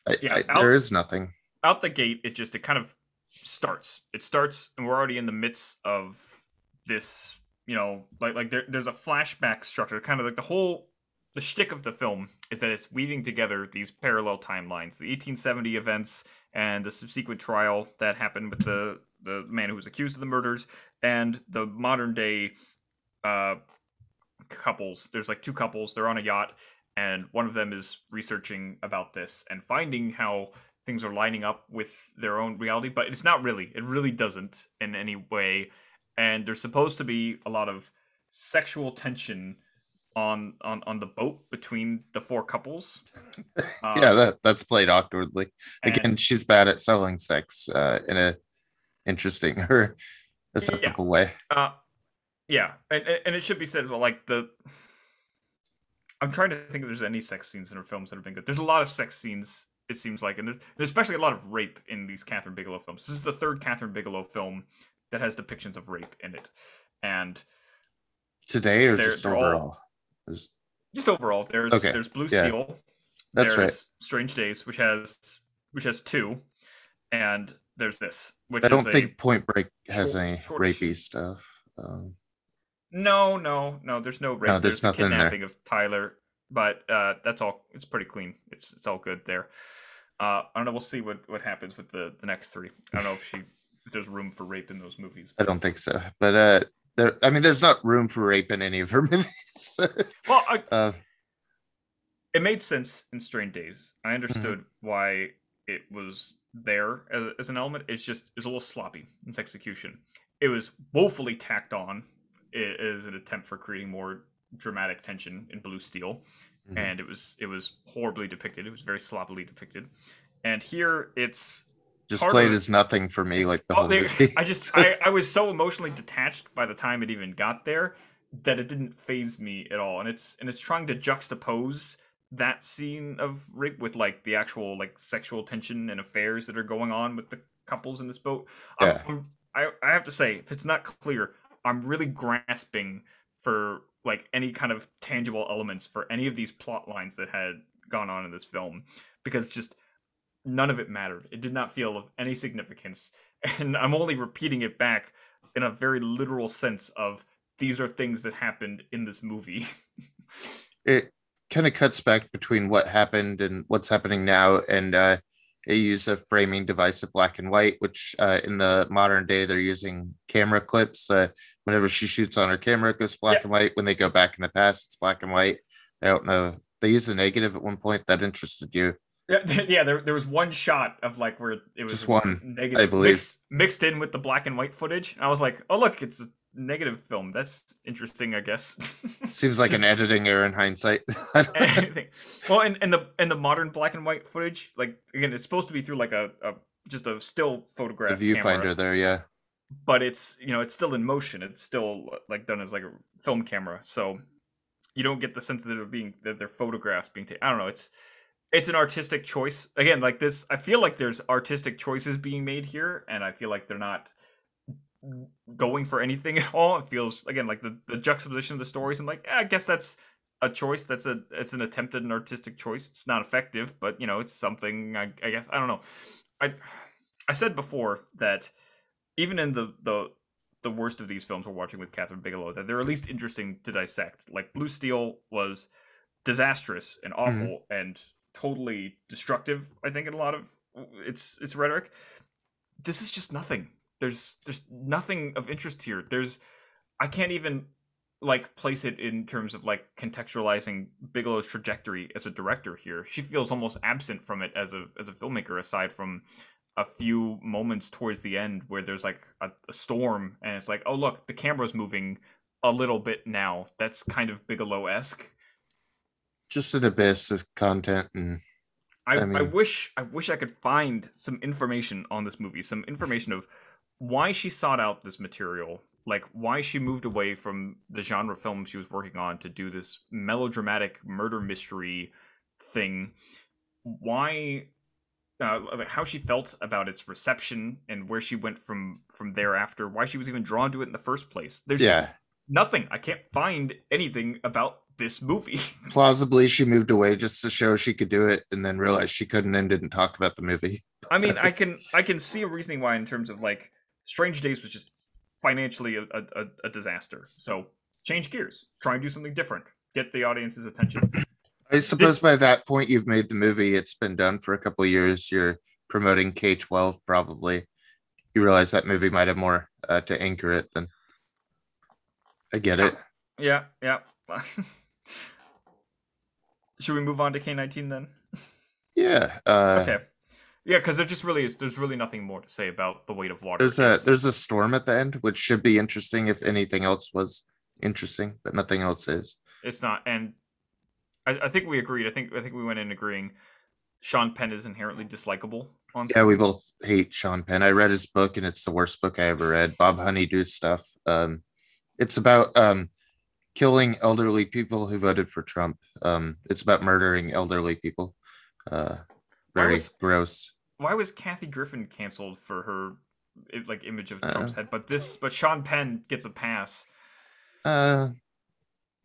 I, Yeah, I, I'll- there is nothing. out the gate it just it kind of starts. It starts and we're already in the midst of this you know like like there, there's a flashback structure kind of like the whole the shtick of the film is that it's weaving together these parallel timelines the 1870 events and the subsequent trial that happened with the the man who was accused of the murders and the modern day uh couples. There's like two couples. They're on a yacht and one of them is researching about this and finding how things are lining up with their own reality, but it's not really. It really doesn't in any way. And there's supposed to be a lot of sexual tension on on on the boat between the four couples. Um, yeah, that that's played awkwardly. and- Again, she's bad at selling sex uh, in a interesting or acceptable way. Uh, yeah, and and- and it should be said well. Like the, I'm trying to think if there's any sex scenes in her films that have been good. There's a lot of sex scenes. It seems like, and there's, there's especially a lot of rape in these Kathryn Bigelow films. This is the third Kathryn Bigelow film that has depictions of rape in it, and Today or just they're all- overall? Is- just overall, there's Okay, there's Blue yeah. Steel. That's there's right. Strange Days, which has which has two, and there's this, which I don't think Point Break has short- any short- rapey stuff. Um, No, no, no. There's no rape. No, there's the nothing there. kidnapping of Tyler, but uh, that's all. It's pretty clean. It's it's all good there. Uh, I don't know. We'll see what what happens with the the next three. I don't know if she if there's room for rape in those movies. I don't think so. But uh, there. I mean, there's not room for rape in any of her movies. Well, I, uh, it made sense in Strange Days. I Mm-hmm. understood why it was there as, as an element. It's just it's a little sloppy in its execution. It was woefully tacked on i- as an attempt for creating more dramatic tension in Blue Steel, Mhm. and it was it was horribly depicted. It was very sloppily depicted, and here it's just part played as nothing for me, like the Oh, whole they- movie. I just I, I was so emotionally detached by the time it even got there that it didn't phase me at all. And it's and it's trying to juxtapose that scene of rape with like the actual like sexual tension and affairs that are going on with the couples in this boat. I'm- I'm- I, I have to say, if it's not clear, I'm really grasping for like any kind of tangible elements for any of these plot lines that had gone on in this film because just none of it mattered. It did not feel of any significance. And I'm only repeating it back in a very literal sense of these are things that happened in this movie. it kind of cuts back between what happened and what's happening now and uh they use a framing device of black and white which uh in the modern day they're using camera clips uh whenever she shoots on her camera it goes black Yeah. and white when they go back in the past it's black and white i don't know they use a negative at one point that interested you yeah, yeah. There, there was one shot of like where it was Just one, negative, I believe. mixed, mixed in with the black and white footage. And I was like, oh look, it's a negative film. That's interesting, I guess. seems like Just- an editing error in hindsight I don't know. anything. Well, in, in the in the modern black and white footage, like again, it's supposed to be through like a, a just a still the photograph viewfinder camera, there yeah but it's you know it's still in motion. It's still like done as like a film camera, so you don't get the sense that they're being that they're photographs being taken. I don't know. It's it's an artistic choice again. Like this, I feel like there's artistic choices being made here, and I feel like they're not going for anything at all. It feels again like the, the juxtaposition of the stories. I'm like, yeah, I guess that's a choice. That's a it's an attempt at an artistic choice. It's not effective, but you know, it's something. I, I guess I don't know. I I said before that even in the the the worst of these films we're watching with Kathryn Bigelow, that they're at least interesting to dissect. Like Blue Steel was disastrous and mm-hmm. awful and totally destructive. I think in a lot of its its rhetoric. This is just nothing. There's there's nothing of interest here. There's I can't even like place it in terms of like contextualizing Bigelow's trajectory as a director here. She feels almost absent from it as a as a filmmaker aside from a few moments towards the end where there's like a, a storm and it's like, oh look, the camera's moving a little bit now. That's kind of Bigelow esque. just an abyss of content and I, I I, wish I wish I could find some information on this movie, some information of why she sought out this material, like why she moved away from the genre film she was working on to do this melodramatic murder mystery thing. Why uh, like how she felt about its reception and where she went from from thereafter, why she was even drawn to it in the first place. There's just yeah nothing. I can't find anything about this movie. plausibly she moved away just to show she could do it and then realized she couldn't and didn't talk about the movie I mean, I can I can see a reasoning why in terms of like Strange Days was just financially a, a, a disaster. So change gears, try and do something different, get the audience's attention. I suppose by that point you've made the movie. It's been done for a couple of years. You're promoting K twelve, probably. You realize that movie might have more uh, to anchor it than. I get it. Yeah, yeah. Should we move on to K nineteen then? Yeah. Uh, Okay. Yeah, because there just really is. There's really nothing more to say about the weight of water. There's a there's a storm at the end, which should be interesting if anything else was interesting, but nothing else is. It's not, and I, I think we agreed. I think I think we went in agreeing. Sean Penn is inherently dislikable on. Yeah, we both hate Sean Penn. I read his book and it's the worst book I ever read. Bob Honeydew stuff. Um, it's about um, killing elderly people who voted for Trump. Um, it's about murdering elderly people. Uh, Why very was- gross. why was Kathy Griffin canceled for her like image of Uh, Trump's head, but this but Sean Penn gets a pass. Uh,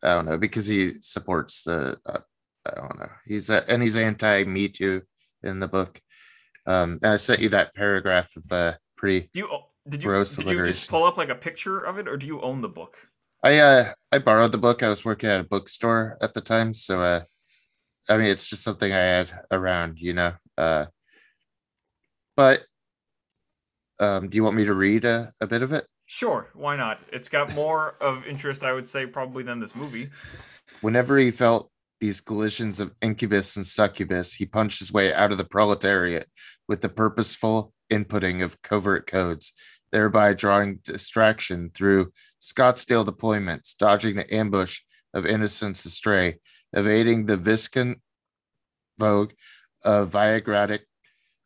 I don't know because he supports the. Uh, I don't know. He's and he's anti Me Too in the book. Um, and I sent you that paragraph of the pretty. Do you did you Gross did you just pull up like a picture of it, or do you own the book? I uh I borrowed the book. I was working at a bookstore at the time, so uh, I mean it's just something I had around, you know. Uh, but um, do you want me to read a, a bit of it? Sure, why not? It's got more of interest, I would say, probably than this movie. Whenever he felt these collisions of incubus and succubus, he punched his way out of the proletariat with the purposeful inputting of covert codes, thereby drawing distraction through Scottsdale deployments, dodging the ambush of innocents astray, evading the viscount vogue of Viagratic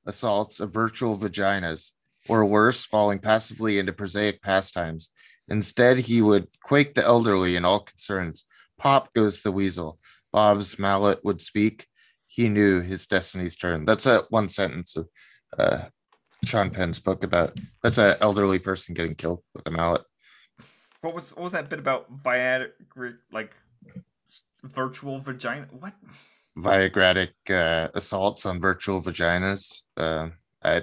assaults of virtual vaginas, or worse, falling passively into prosaic pastimes. Instead, he would quake the elderly in all concerns. Pop goes the weasel. Bob's mallet would speak. He knew his destiny's turn. That's a one sentence of uh, Sean Penn's book about that's an elderly person getting killed with a mallet. What was what was that bit about Viagra like virtual vagina? What? Viagratic uh, assaults on virtual vaginas. Uh, I,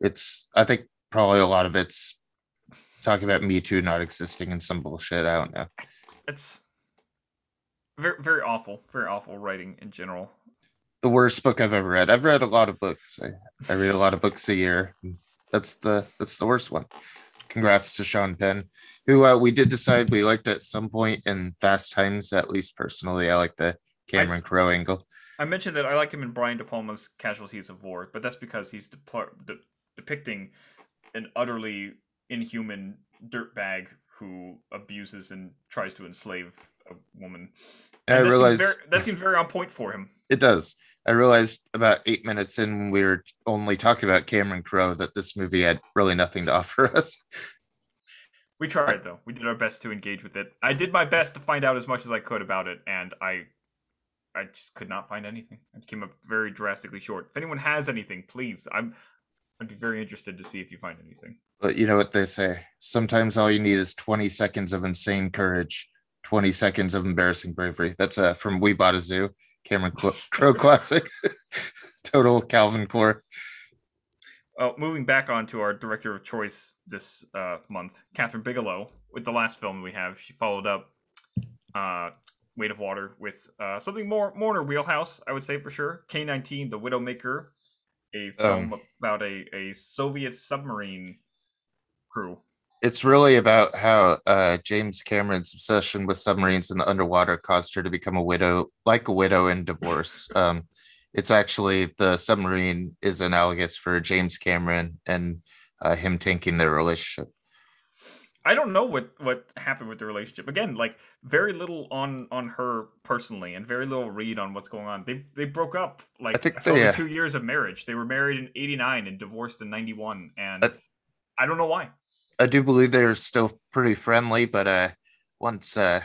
it's I think probably a lot of it's talking about Me Too not existing and some bullshit. I don't know. It's very very awful, very awful writing in general. The worst book I've ever read. I've read a lot of books. I, I read a lot of books a year. That's the that's the worst one. Congrats to Sean Penn, who uh, we did decide we liked at some point in Fast Times. At least personally, I like the Cameron Crowe angle. I mentioned that I like him in Brian De Palma's Casualties of War, but that's because he's de- depicting an utterly inhuman dirtbag who abuses and tries to enslave a woman. And I that realized seems very, that seems very on point for him. It does. I realized about eight minutes in we were only talking about Cameron Crowe that this movie had really nothing to offer us. We tried though. We did our best to engage with it. I did my best to find out as much as I could about it, and I I just could not find anything. I came up very drastically short. If anyone has anything, please, I'm I'd be very interested to see if you find anything. But you know what they say. Sometimes all you need is 20 seconds of insane courage, 20 seconds of embarrassing bravery. That's uh, from We Bought a Zoo, Cameron Crowe classic. Total Calvin core. Well, moving back on to our director of choice this uh, month, Kathryn Bigelow, with the last film we have, she followed up uh, Weight of Water with uh, something more more in her wheelhouse, I would say for sure. K nineteen, The Widowmaker, a film um, about a, a Soviet submarine crew. It's really about how uh, James Cameron's obsession with submarines and the underwater caused her to become a widow, like a widow in divorce. Um, it's actually the submarine is analogous for James Cameron and uh, him tanking their relationship. I don't know what what happened with the relationship. Again, like very little on on her personally, and very little read on what's going on. They they broke up like I think after they, two years of marriage. They were married in '89 and divorced in '91, and I, I don't know why. I do believe they're still pretty friendly, but uh, once uh,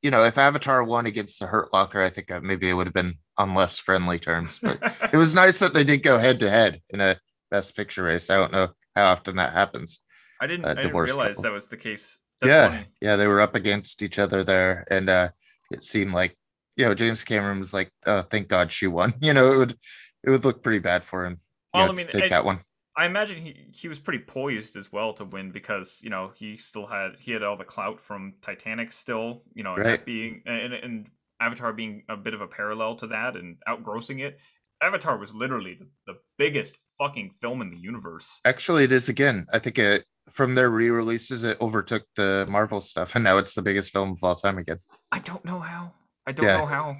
you know, if Avatar won against the Hurt Locker, I think uh, maybe it would have been on less friendly terms. But it was nice that they did go head to head in a Best Picture race. I don't know how often that happens. I didn't. I didn't realize couple. that was the case. That's yeah, funny. yeah, they were up against each other there, and uh, it seemed like you know James Cameron was like, "Oh, thank God she won." You know, it would it would look pretty bad for him. Well, know, I mean, take I, that one. I imagine he he was pretty poised as well to win because you know he still had he had all the clout from Titanic still, you know, right. being and and Avatar being a bit of a parallel to that and outgrossing it. Avatar was literally the, the biggest fucking film in the universe. Actually, it is again. I think it from their re-releases, it overtook the Marvel stuff, and now it's the biggest film of all time again. I don't know how. I don't yeah. know how.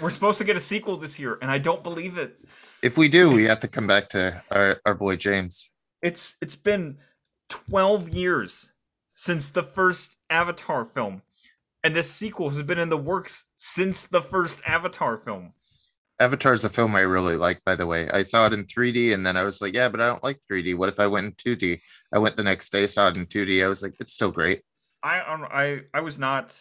We're supposed to get a sequel this year, and I don't believe it. If we do, we have to come back to our, our boy James. It's it's been twelve years since the first Avatar film, and this sequel has been in the works since the first Avatar film. Avatar is a film I really like, by the way. I saw it in 3D and then I was like, yeah, but I don't like 3D. What if I went in 2D? I went the next day, saw it in 2D. I was like, it's still great. I um, I I was not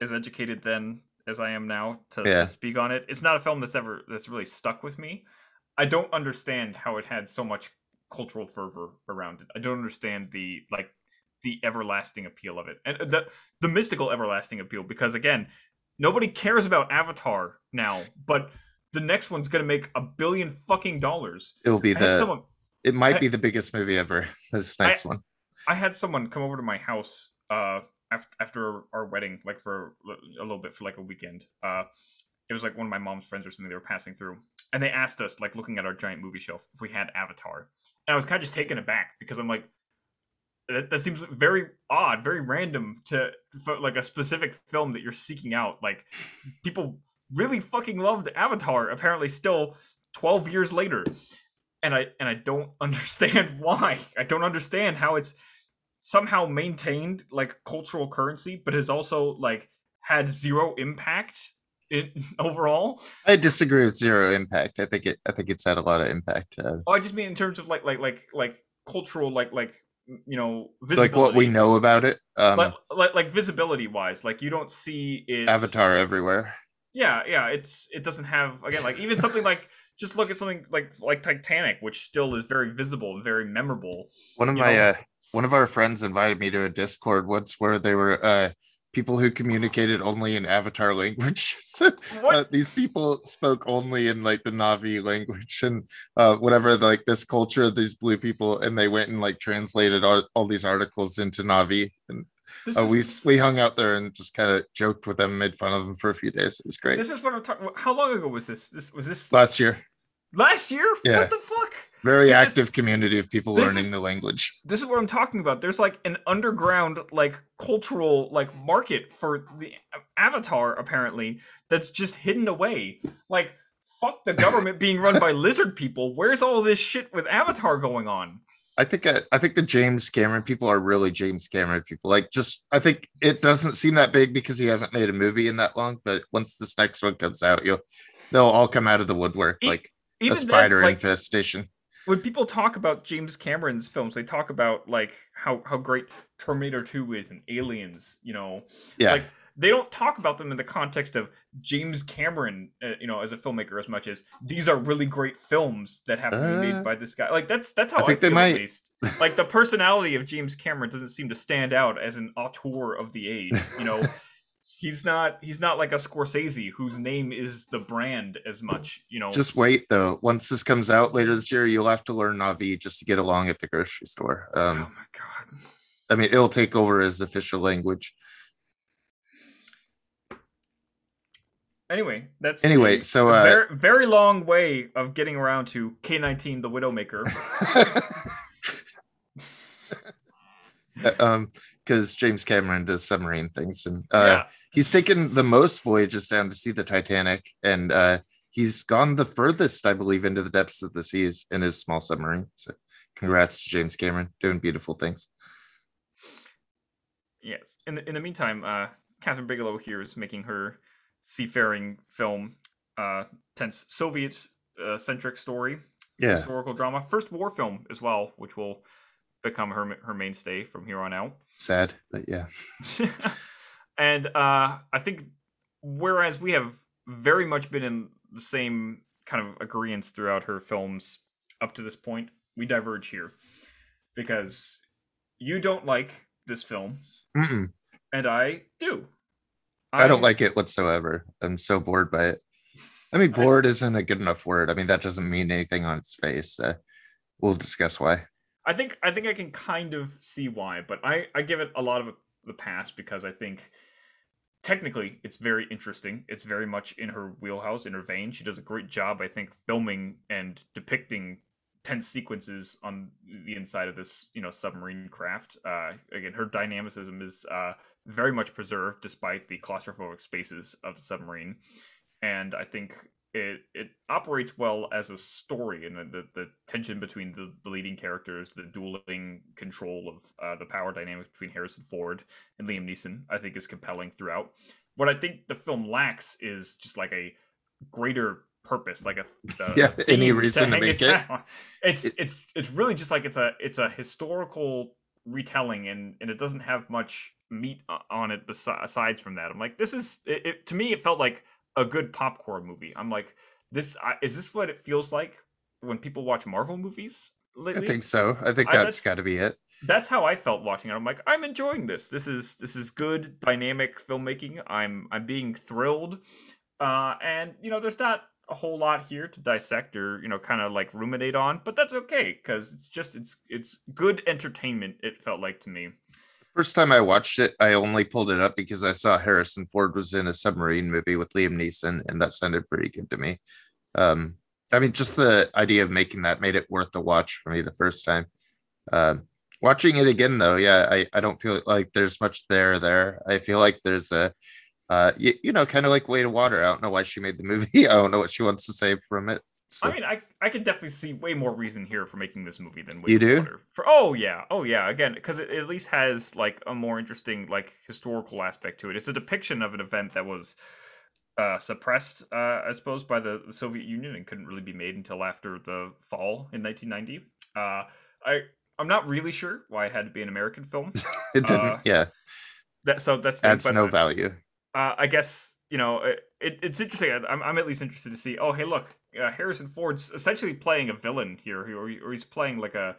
as educated then as I am now to, yeah. to speak on it. It's not a film that's ever that's really stuck with me. I don't understand how it had so much cultural fervor around it. I don't understand the like the everlasting appeal of it and uh, the the mystical everlasting appeal because again, nobody cares about Avatar now, but the next one's gonna make a billion fucking dollars. It will be the. Someone, it might I, be the biggest movie ever. This next I, one. I had someone come over to my house uh after after our wedding, like for a little bit for like a weekend. Uh, it was like one of my mom's friends or something. They were passing through, and they asked us, like looking at our giant movie shelf, if we had Avatar. And I was kind of just taken aback because I'm like, that, that seems very odd, very random to for like a specific film that you're seeking out. Like people really fucking loved Avatar. Apparently, still 12 years later, and I and I don't understand why. I don't understand how it's somehow maintained like cultural currency, but has also like had zero impact in, overall. I disagree with zero impact. I think it. I think it's had a lot of impact. Uh, Oh, I just mean in terms of like like like like cultural like like you know visibility. like what we know about it. Um, like, like like visibility wise like you don't see it Avatar everywhere. Yeah yeah it's it doesn't have again like even something like just look at something like like titanic which still is very visible and very memorable One of my know? uh, one of our friends invited me to a Discord once where they were uh, people who communicated only in Avatar language. so, uh, these people spoke only in like the Na'vi language and uh, whatever like this culture of these blue people, and they went and like translated all, all these articles into Na'vi. And this, uh, we is, we hung out there and just kind of joked with them, made fun of them for a few days. It was great. this is what i'm talking how long ago was this this was this Last year, last year Yeah. what the fuck very See, this- active community of people this learning is- the language. this is what I'm talking about. There's like an underground like cultural like market for the Avatar apparently that's just hidden away. Like fuck the government being run by lizard people. Where's all this shit with Avatar going on? I think uh, I think the James Cameron people are really James Cameron people. Like, just I think it doesn't seem that big because he hasn't made a movie in that long. But once this next one comes out, you'll they'll all come out of the woodwork E- like a Even then, spider like infestation. when people talk about James Cameron's films, they talk about like how how great Terminator 2 is and Aliens, you know. Yeah, Like they don't talk about them in the context of James Cameron, uh, you know, as a filmmaker as much as these are really great films that have been Uh, made by this guy. Like that's that's how I, I think they might-. Like the personality of James Cameron doesn't seem to stand out as an auteur of the age. You know, he's not he's not like a Scorsese whose name is the brand as much. You know, just wait though. Once this comes out later this year, you'll have to learn Na'vi just to get along at the grocery store. oh Um, my god. I mean, it'll take over as the official language. Anyway, that's Anyway, a so, uh, very, very long way of getting around to K19, the Widowmaker. um, because James Cameron does submarine things, and uh, yeah, he's taken the most voyages down to see the Titanic, and uh, he's gone the furthest, I believe, into the depths of the seas in his small submarine. So, congrats to James Cameron doing beautiful things. yes. In the in the meantime, uh, Kathryn Bigelow here is making her seafaring film, uh, tense Soviet uh, centric story, Yeah, historical drama, first war film as well, which will become her her mainstay from here on out. sad, but yeah, and uh, I think whereas we have very much been in the same kind of agreements throughout her films up to this point, we diverge here because you don't like this film Mm-mm. and I do. I don't like it whatsoever. I'm so bored by it. I mean, I- bored isn't a good enough word. I mean, that doesn't mean anything on its face. Uh, we'll discuss why. I think I think I can kind of see why, but I I give it a lot of the pass because I think technically it's very interesting. It's very much in her wheelhouse, in her vein. She does a great job, I think, filming and depicting tense sequences on the inside of this, you know, submarine craft. Uh, again, her dynamicism is uh, very much preserved despite the claustrophobic spaces of the submarine, and I think it it operates well as a story and the, the, tension between the, the leading characters, the dueling control of uh, the power dynamic between Harrison Ford and Liam Neeson, I think is compelling throughout. What I think the film lacks is just like a greater purpose, like a, a Yeah, any reason to hang make its it. hat on. It's it's it's really just like it's a it's a historical retelling and and it doesn't have much meat on it besides from that. I'm like, this is it, it to me. It felt like a good popcorn movie. I'm like, this I, is this what it feels like when people watch Marvel movies lately? I think so. I think that's that's- got to be it. that's how I felt watching it. I'm like, I'm enjoying this. This is this is good dynamic filmmaking. I'm I'm being thrilled. Uh and you know, there's not a whole lot here to dissect or, you know, kind of like ruminate on, but that's okay cuz it's just it's it's good entertainment it felt like to me. First time I watched it, I only pulled it up because I saw Harrison Ford was in a submarine movie with Liam Neeson, and that sounded pretty good to me. Um, I mean, just the idea of making that made it worth the watch for me the first time. Um, Watching it again though, yeah, I, I don't feel like there's much there there. I feel like there's a uh you, you know, kind of like Weight of Water. I don't know why she made the movie. I don't know what she wants to say from it. So. I mean, I I could definitely see way more reason here for making this movie than Weight you do. Water. For oh yeah, oh yeah. Again, because it at least has like a more interesting like historical aspect to it. It's a depiction of an event that was uh, suppressed, uh, I suppose, by the, the, Soviet Union and couldn't really be made until after the fall in 1990. Uh, I I'm not really sure why it had to be an American film. it didn't. Uh, yeah. That so that's adds no value. Uh, I guess you know it, it, it's interesting. I'm I'm at least interested to see. Oh hey look, uh, Harrison Ford's essentially playing a villain here, or, or he's playing like a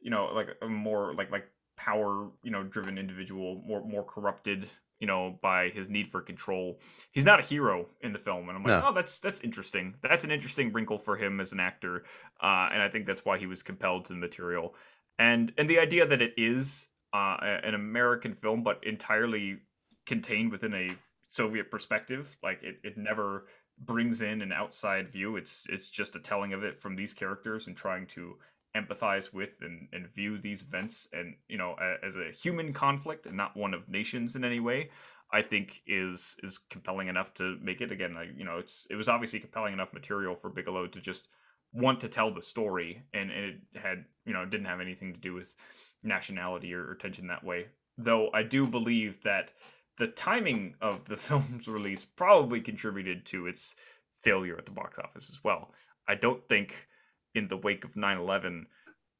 you know like a more like like power you know driven individual, more more corrupted you know, by his need for control. He's not a hero in the film, and I'm like, no. oh, that's that's interesting. That's an interesting wrinkle for him as an actor, uh, and I think that's why he was compelled to the material. And and the idea that it is uh, an American film, but entirely contained within a Soviet perspective, like it, it never brings in an outside view. It's it's just a telling of it from these characters and trying to empathize with and, and view these events and you know as a human conflict and not one of nations in any way i think is is compelling enough to make it again like you know it's it was obviously compelling enough material for bigelow to just want to tell the story and, and it had you know didn't have anything to do with nationality or, or tension that way though i do believe that the timing of the film's release probably contributed to its failure at the box office as well. I don't think in the wake of 9-11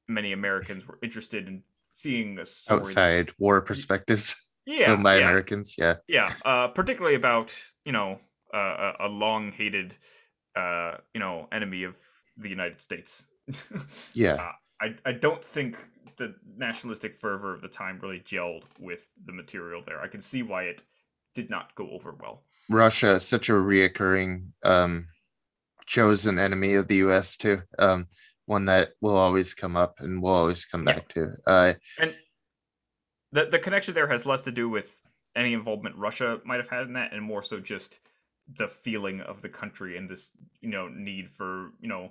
many americans were interested in seeing a story outside that... war perspectives yeah filmed by yeah. americans yeah. Yeah uh, particularly about you know uh, a, a long hated uh, you know enemy of the united states. Yeah. Uh, I, I don't think the nationalistic fervor of the time really gelled with the material there i can see why it did not go over well russia is such a reoccurring um chosen enemy of the U.S. too. Um, one that will always come up and will always come yeah. back to. Uh, and the the connection there has less to do with any involvement Russia might have had in that, and more so just the feeling of the country and this you know need for you know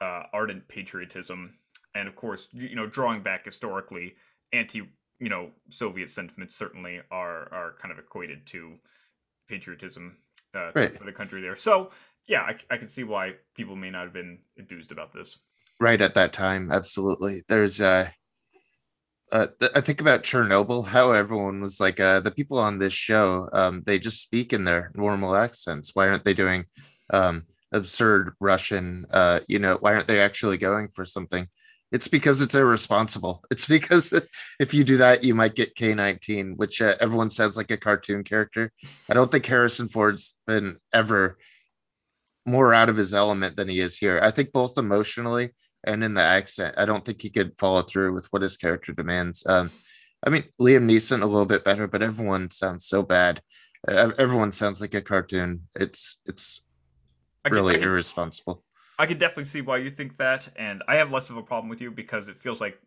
uh, ardent patriotism, and of course you know drawing back historically anti you know Soviet sentiments certainly are are kind of equated to patriotism uh, right. for the country there. So yeah, I, I can see why people may not have been enthused about this. Right at that time, absolutely. There's uh, uh I think about Chernobyl, how everyone was like, uh, the people on this show, um, they just speak in their normal accents. Why aren't they doing um absurd Russian? Uh, you know, why aren't they actually going for something? It's because it's irresponsible. It's because if you do that, you might get K19, which uh, everyone sounds like a cartoon character. I don't think Harrison Ford's been ever more out of his element than he is here. I think both emotionally and in the accent, I don't think he could follow through with what his character demands. Um, I mean, Liam Neeson a little bit better, but everyone sounds so bad. everyone sounds like a cartoon. It's it's I really I irresponsible. I could definitely see why you think that, and I have less of a problem with you because it feels like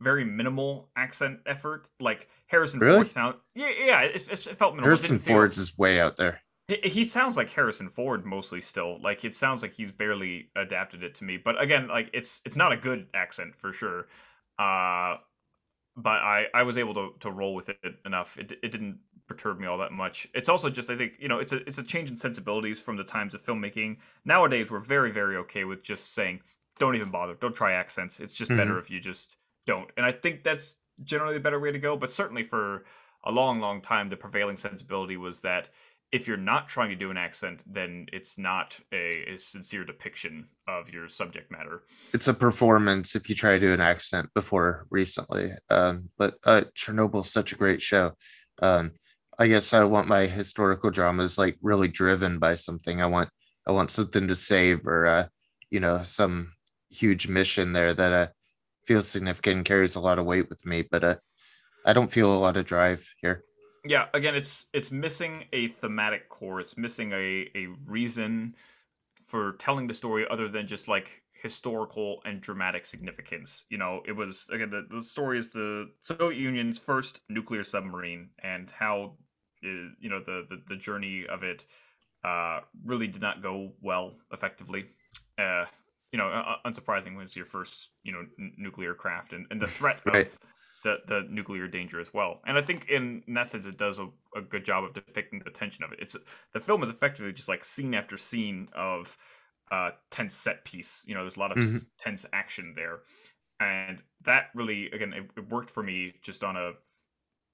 very minimal accent effort. Like Harrison really? Ford sound, yeah, yeah, it, it felt minimal. Harrison Ford's is way out there. He sounds like Harrison Ford mostly still. Like it sounds like he's barely adapted it to me. But again, like it's it's not a good accent for sure. Uh but I I was able to to roll with it enough. It it didn't perturb me all that much. It's also just I think, you know, it's a it's a change in sensibilities from the times of filmmaking. Nowadays we're very very okay with just saying don't even bother. Don't try accents. It's just mm-hmm. better if you just don't. And I think that's generally the better way to go, but certainly for a long long time the prevailing sensibility was that if you're not trying to do an accent, then it's not a, a, sincere depiction of your subject matter. It's a performance if you try to do an accent before recently. Um, but uh, Chernobyl's such a great show. Um, I guess I want my historical dramas like really driven by something. I want I want something to save or uh, you know some huge mission there that uh, feels significant and carries a lot of weight with me. But uh, I don't feel a lot of drive here yeah again it's it's missing a thematic core it's missing a a reason for telling the story other than just like historical and dramatic significance you know it was again the, the story is the soviet union's first nuclear submarine and how is, you know the, the the journey of it uh really did not go well effectively uh you know uh, unsurprising was your first you know n- nuclear craft and, and the threat right. of the the nuclear danger as well. And I think in, in that sense, it does a, a good job of depicting the tension of it. It's the film is effectively just like scene after scene of uh tense set piece. You know, there's a lot of Mhm. tense action there, and that really again it, it worked for me just on a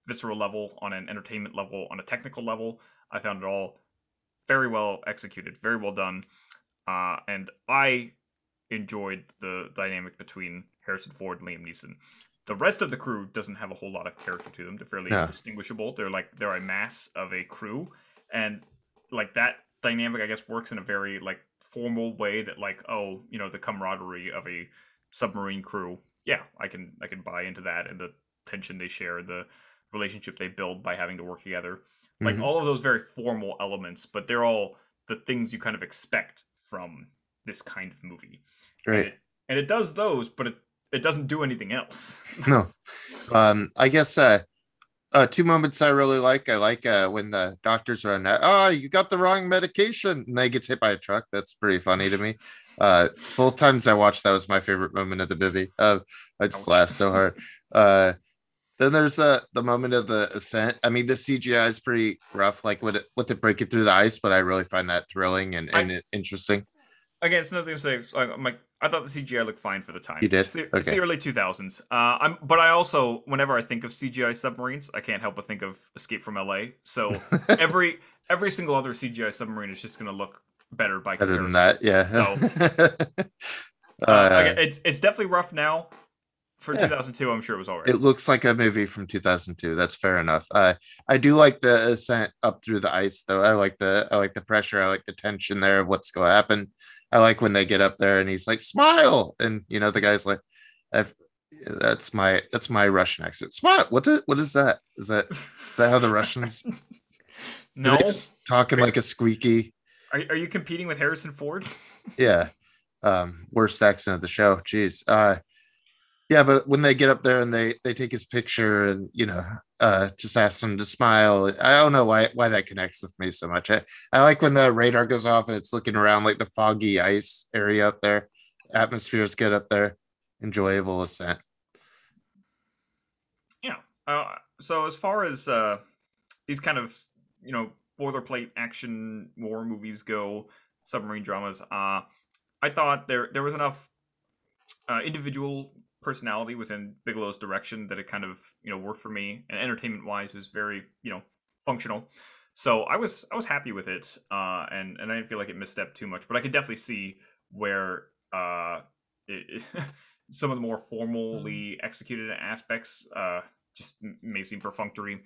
visceral level, on an entertainment level, on a technical level. I found it all very well executed, very well done, uh, and I enjoyed the dynamic between Harrison Ford and Liam Neeson. The rest of the crew doesn't have a whole lot of character to them. They're fairly No. indistinguishable. They're like they're a mass of a crew, and like that dynamic, I guess, works in a very like formal way. That like, oh, you know, the camaraderie of a submarine crew. Yeah, I can I can buy into that and the tension they share, the relationship they build by having to work together. Like Mhm. all of those very formal elements, but they're all the things you kind of expect from this kind of movie. And Right. it, and it does those, but it, it doesn't do anything else. No. Um, I guess uh uh two moments I really like. I like uh when the doctors are on that, oh, you got the wrong medication, and they gets hit by a truck. That's pretty funny to me. Uh both times I watched that was my favorite moment of the movie. Uh I just Ouch. laughed so hard. Uh then there's uh, the moment of the ascent. I mean, the CGI is pretty rough, like with it with it breaking through the ice, but I really find that thrilling and, I- and interesting. Again, it's nothing to say. I'm like, I thought the CGI looked fine for the time. You did? It's the, it's the early 2000s. Uh, I'm, but I also, whenever I think of CGI submarines, I can't help but think of Escape from LA. So every every single other CGI submarine is just going to look better by Better than that, yeah. Uh, Uh, again, it's it's definitely rough now. For Yeah. 2002, I'm sure it was alright. it looks like a movie from 2002 that's fair enough. Uh, i do like the ascent up through the ice though. I like the i like the pressure i like the tension there of what's going to happen. I like when they get up there and he's like smile! And you know the guy's like I've, that's my that's my russian accent. Smile! What is, what is that? Is that is that how the russians no, talking like a squeaky? Are, are you competing with Harrison Ford? yeah. Um worst accent of the show. Jeez. Uh yeah but when they get up there and they they take his picture and you know uh just ask him to smile i don't know why why that connects with me so much. I, I like when the radar goes off and it's looking around like the foggy ice area up there. Atmospheres get up there. Enjoyable ascent Yeah. Uh, so as far as uh, these kind of you know boilerplate action war movies go, submarine dramas, uh, I thought there there was enough uh, individual personality within Bigelow's direction that it kind of you know worked for me, and entertainment wise was very you know functional. So I was I was happy with it, uh, and and I didn't feel like it misstepped too much, but I could definitely see where uh, it, some of the more formally executed aspects uh, just may seem perfunctory,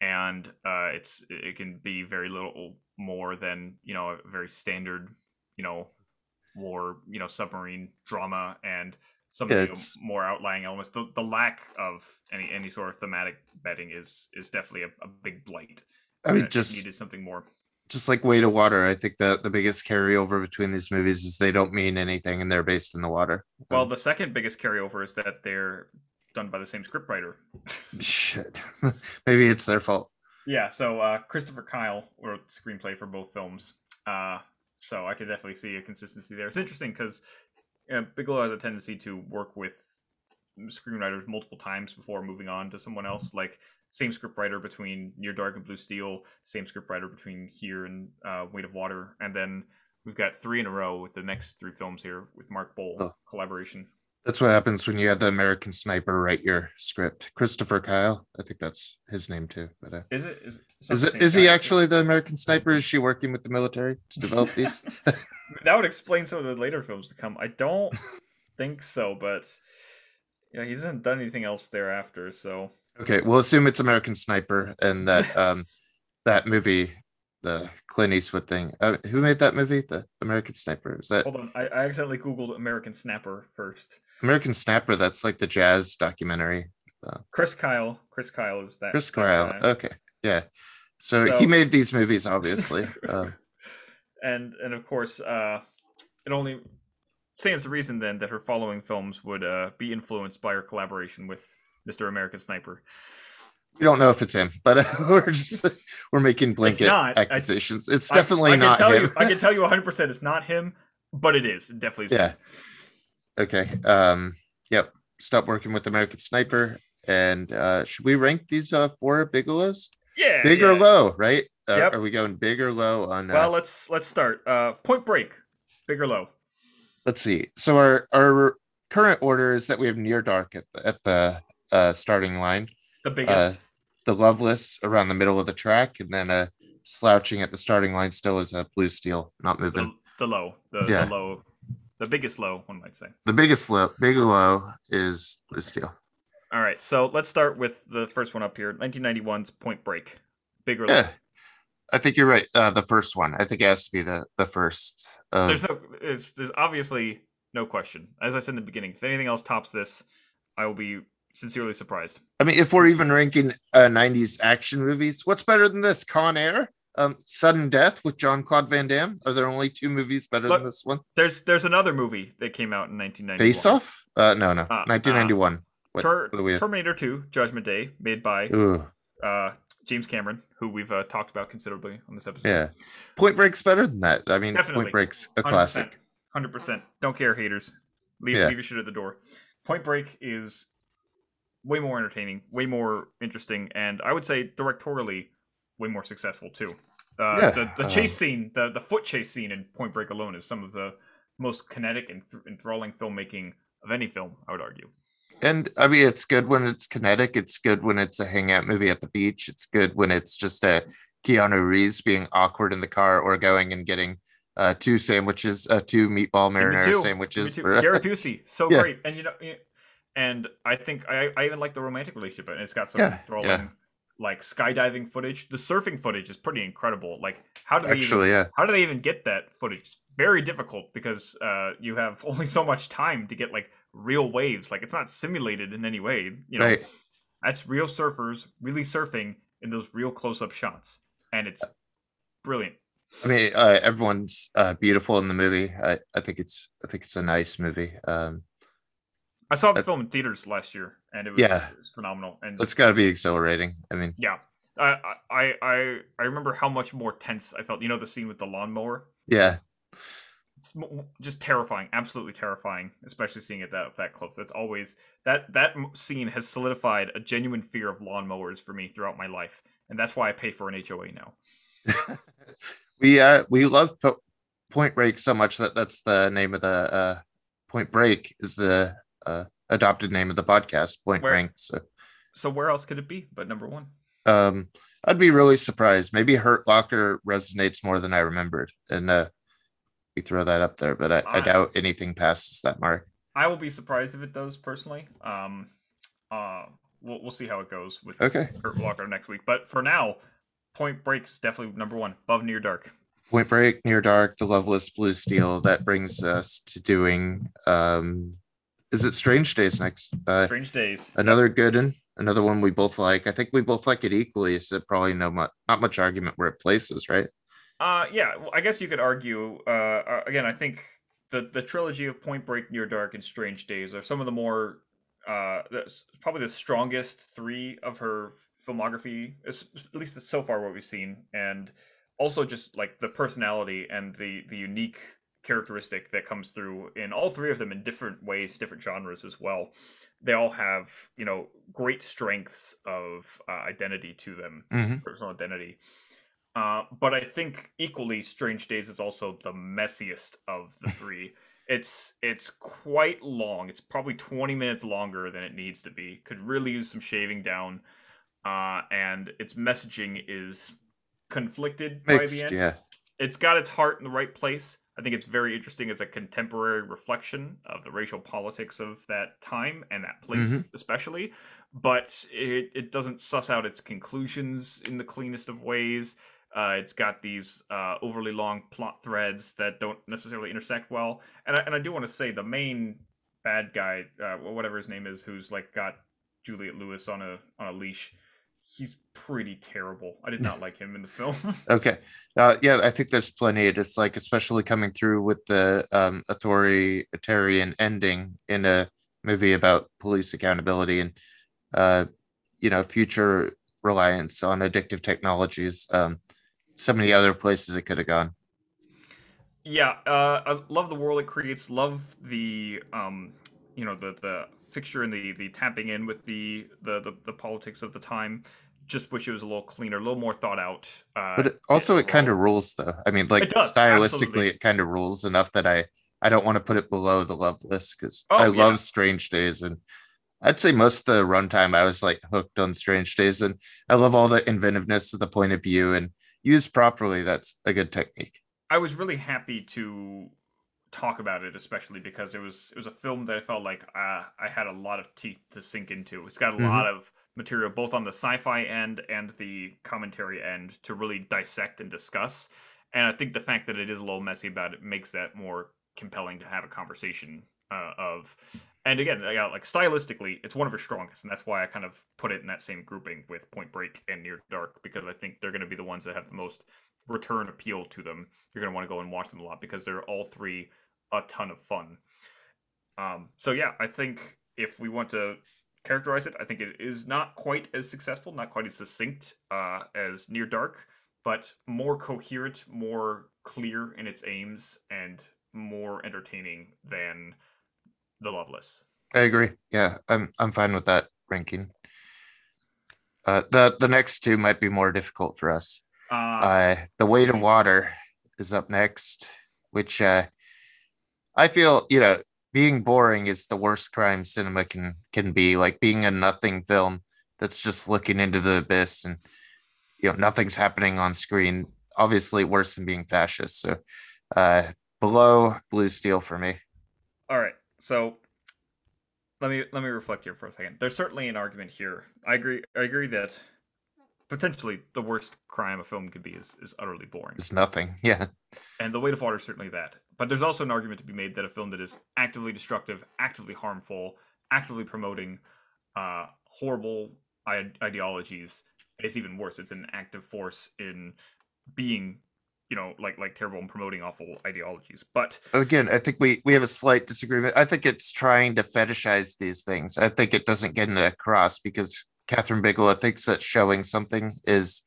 and uh, it's it can be very little more than you know a very standard you know war you know submarine drama and some Yeah, of the more outlying elements. The the lack of any any sort of thematic betting is is definitely a, a big blight. i mean just needed something more. just like Way to water i think that the biggest carryover between these movies is they don't mean anything and they're based in the water Well, Um, the second biggest carryover is that they're done by the same scriptwriter. shit maybe it's their fault Yeah, so uh, Christopher Kyle wrote the screenplay for both films. Uh, so I could definitely see a consistency there. It's interesting because Bigelow has a tendency to work with screenwriters multiple times before moving on to someone else. Like same scriptwriter between Near Dark and Blue Steel, same scriptwriter between Here and uh, Weight of Water, and then we've got three in a row with the next three films here with Mark Boal Oh. collaboration. That's what happens when you have the American Sniper write your script. Christopher Kyle, I think that's his name too. But uh, Is it? Is, is it is he actually the American Sniper? Is she working with the military to develop these? That would explain some of the later films to come. I don't think so, but yeah, he hasn't done anything else thereafter. So okay, we'll assume it's American Sniper and that um that movie, the Clint Eastwood thing. Uh, who made that movie? The American Sniper. Is that hold on, I, I accidentally googled American Snapper first. American Snapper? That's like the jazz documentary. Chris Kyle. Chris Kyle is that. Chris Kyle. guy. Okay, yeah. So, So- he made these movies, obviously. Um, and and of course, uh, it only stands to reason then that her following films would uh, be influenced by her collaboration with Mr. American Sniper. we don't know if it's him, but we're just we're making blanket not. I- accusations. it's definitely I, can not tell him. You, I can tell you 100 percent it's not him, but it is. It definitely is. Yeah. him. okay. Um. Yep. Stop working with American Sniper, And uh, should we rank these uh, four Bigelows? Yeah. Big yeah. or low, right? Uh, Yep. Are we going big or low on? Uh, Well, let's let's start. Uh, Point Break, big or low? let's see. So our our current order is that we have Near Dark at the, at the uh, starting line, The biggest. the Loveless around the middle of the track, and then uh, slouching at the starting line still is a Blue Steel, not moving. the, the low. The, Yeah. the low. The biggest low, one might say. The biggest low, big low is Blue Steel. All right, so let's start with the first one up here. 1991's Point Break, big or low? I think you're right. Uh, the first one, I think it has to be the the first. Of, There's no. It's, there's obviously no question. As I said in the beginning, if anything else tops this, I will be sincerely surprised. I mean, if we're even ranking uh, 90s action movies, what's better than this? Con Air, um, Sudden Death with Jean-Claude Van Damme. Are there only two movies better Look, than this one? There's there's another movie that came out in 1991. Face Off? Uh, no, no, Uh, 1991. what, Ter- what do we have? Terminator 2, Judgment Day, made by Ooh, uh, James Cameron, who we've uh, talked about considerably on this episode. yeah. Point Break's better than that. I mean, Definitely. Point Break's a classic. Hundred percent. Don't care, haters. Leave, Yeah. leave your shit at the door. Point Break is way more entertaining, way more interesting, and I would say directorially way more successful too. Uh, Yeah, the the chase scene, the the foot chase scene in Point Break alone is some of the most kinetic and th- enthralling filmmaking of any film. I would argue. And I mean, it's good when it's kinetic. It's good when it's a hangout movie at the beach. It's good when it's just a Keanu Reeves being awkward in the car or going and getting uh, two sandwiches, uh, two meatball Me marinara. Me sandwiches. too. For, Gary Busey, so Yeah. great, and you know, and I think I, I even like the romantic relationship, and it's got some Yeah, enthralling, yeah. like skydiving footage. The surfing footage is pretty incredible. Like, how do they even, Actually, yeah. how do they even get that footage? It's very difficult because uh, you have only so much time to get like real waves. Like, it's not simulated in any way. You know, Right. that's real surfers really surfing in those real close-up shots, and it's brilliant. I mean, uh, everyone's uh, beautiful in the movie. I, I think it's I think it's a nice movie. Um, I saw this Uh, film in theaters last year, and it was, Yeah. it was phenomenal. And it's got to be exhilarating. I mean, Yeah. I, I I I remember how much more tense I felt. You know the scene with the lawnmower? yeah, just terrifying, absolutely terrifying, especially seeing it that that close. That's always that that scene has solidified a genuine fear of lawnmowers for me throughout my life, and that's why I pay for an HOA now. we uh we love po- Point Break so much that that's the name of the uh, Point Break is the uh, adopted name of the podcast. Point Where- Break. So So where else could it be but number one? um, I'd be really surprised. Maybe Hurt Locker resonates more than I remembered, and uh, we throw that up there. But I, I I- doubt anything passes that mark. I will be surprised if it does personally. Um, uh, we'll we'll see how it goes with Okay. Hurt Locker next week. But for now, Point Break's definitely number one, above Near Dark. Point Break, Near Dark, The Loveless Blue Steel. That brings us to doing. Um, is it Strange Days next? Uh, Strange Days. another good one. Another one we both like. I think we both like it equally. So probably no much, not much argument where it places, right? Uh, yeah. Well, I guess you could argue. Uh, uh, again, I think the the trilogy of Point Break, Near Dark, and Strange Days are some of the more uh, probably the strongest three of her filmography, at least so far what we've seen, and also just like the personality and the the unique characteristic that comes through in all three of them in different ways, different genres as well. They all have you know great strengths of uh, identity to them hmm personal identity. Uh, but I think equally, Strange Days is also the messiest of the three. it's it's quite long. It's probably twenty minutes longer than it needs to be. Could really use some shaving down. Uh, and its messaging is conflicted by the Mixed, end yeah. it's got its heart in the right place. I think it's very interesting as a contemporary reflection of the racial politics of that time and that place, Mhm. especially. But it, it doesn't suss out its conclusions in the cleanest of ways. Uh, it's got these uh, overly long plot threads that don't necessarily intersect well. And I, and I do want to say the main bad guy, uh, whatever his name is, who's like got Juliette Lewis on a on a leash. He's pretty terrible. I did not like him in the film. Okay. Uh, yeah, I think there's plenty. It's like, especially coming through with the um, authoritarian ending in a movie about police accountability and, uh, you know, future reliance on addictive technologies. Um, so many other places it could have gone. Yeah, uh, I love the world it creates. Love the um, you know, the the fixture and the the tapping in with the the the, the politics of the time. Just wish it was a little cleaner, a little more thought out. Uh, but it, also, it kind of rules, though. I mean, like does, stylistically, absolutely. it kind of rules enough that I I don't want to put it below the Loveless because Oh, I yeah. love Strange Days, and I'd say most of the runtime I was like hooked on Strange Days, and I love all the inventiveness of the point of view and used properly. That's a good technique. I was really happy to talk about it, especially because it was it was a film that I felt like uh, I had a lot of teeth to sink into. It's got a Mhm. lot of material, both on the sci-fi end and the commentary end, to really dissect and discuss. And I think the fact that it is a little messy about it makes that more compelling to have a conversation uh, of. And again, I like stylistically, it's one of her strongest, and that's why I kind of put it in that same grouping with Point Break and Near Dark because I think they're going to be the ones that have the most return appeal to them. You're going to want to go and watch them a lot because they're all three a ton of fun. Um, so yeah, I think if we want to characterize it, I think it is not quite as successful, not quite as succinct uh, as Near Dark, but more coherent, more clear in its aims, and more entertaining than The Loveless. I agree. Yeah, I'm I'm fine with that ranking. Uh, the the next two might be more difficult for us. Uh, Uh, the weight of water is up next, which uh, I feel you know being boring is the worst crime cinema can can be. Like being a nothing film that's just looking into the abyss and you know nothing's happening on screen. Obviously, worse than being fascist. So, uh, below Blue Steel for me. All right. So let me let me reflect here for a second. There's certainly an argument here. I agree. I agree that potentially the worst crime a film could be is, is utterly boring, It's nothing. Yeah, and The Weight of Water is certainly that. But there's also an argument to be made that a film that is actively destructive, actively harmful, actively promoting uh, horrible I- ideologies is even worse. It's an active force in being, you know, like like terrible and promoting awful ideologies. But again, I think we we have a slight disagreement. I think it's trying to fetishize these things. I think it doesn't get it across because Kathryn Bigelow thinks that showing something is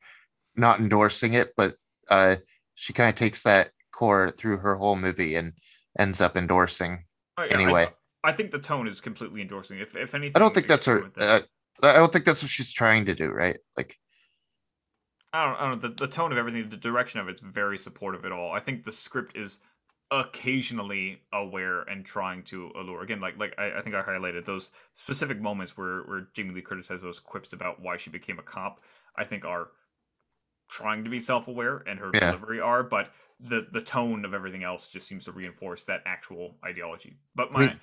not endorsing it, but uh, she kind of takes that core through her whole movie and ends up endorsing. Uh, yeah, I- Anyway. I, think the tone is completely endorsing. If if anything, I don't think that's her. Uh, I don't think that's what she's trying to do, right? Like, I don't, I don't know. The, the tone of everything, the direction of it's very supportive at all. I think the script is occasionally aware and trying to allure. Again, like like I, I think I highlighted those specific moments where where Jamie Lee Curtis has those quips about why she became a cop. I think are trying to be self-aware, and her Yeah. delivery are, but the the tone of everything else just seems to reinforce that actual ideology. But I mean, my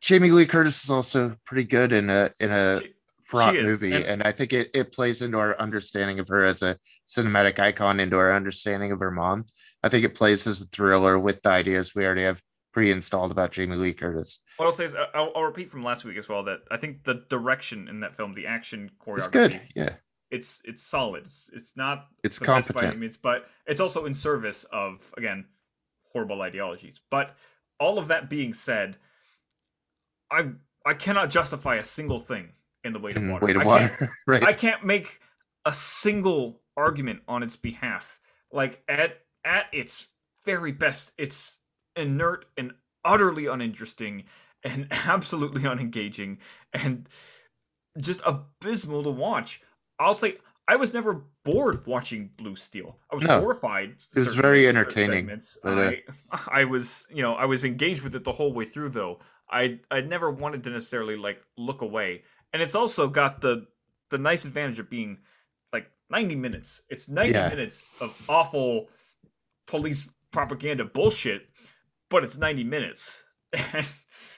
Jamie Lee Curtis is also pretty good in a in a She- fraught movie, and- and, I think it it plays into our understanding of her as a cinematic icon, into our understanding of her mom. I think it plays as a thriller with the ideas we already have pre-installed about Jamie Lee Curtis. What I'll say is, I'll, I'll repeat from last week as well that I think the direction in that film, the action choreography, It's good, yeah. It's it's solid. It's, it's not It's the best by any competent. means, but it's also in service of again horrible ideologies. But all of that being said, I I cannot justify a single thing in the weight of water. weight of I can't- water, right? I can't make a single argument on its behalf. Like at at its very best, it's inert and utterly uninteresting and absolutely unengaging and just abysmal to watch. I'll say I was never bored watching Blue Steel. I was No. horrified. It was very entertaining, but, uh, I, I was, you know, I was engaged with it the whole way through though. I I never wanted to necessarily like look away. And it's also got the the nice advantage of being like 90 minutes. It's 90 Yeah. minutes of awful police propaganda bullshit, but it's 90 minutes.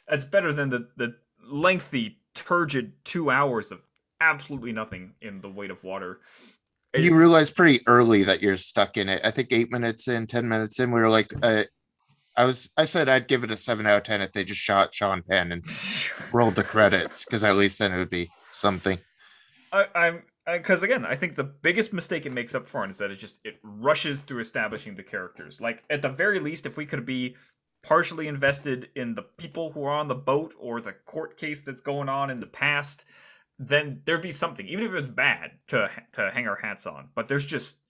That's better than the the lengthy turgid 2 hours of absolutely nothing in the weight of water. And you realize pretty early that you're stuck in it. I think eight minutes in, ten minutes in, we were like, uh, I was, I said I'd give it a seven out of ten if they just shot Sean Penn and rolled the credits, because at least then it would be something. I, I'm because again, I think the biggest mistake it makes up for is that it just it rushes through establishing the characters. Like at the very least, if we could be partially invested in the people who are on the boat or the court case that's going on in the past, then there'd be something, even if it was bad, to to hang our hats on. But there's just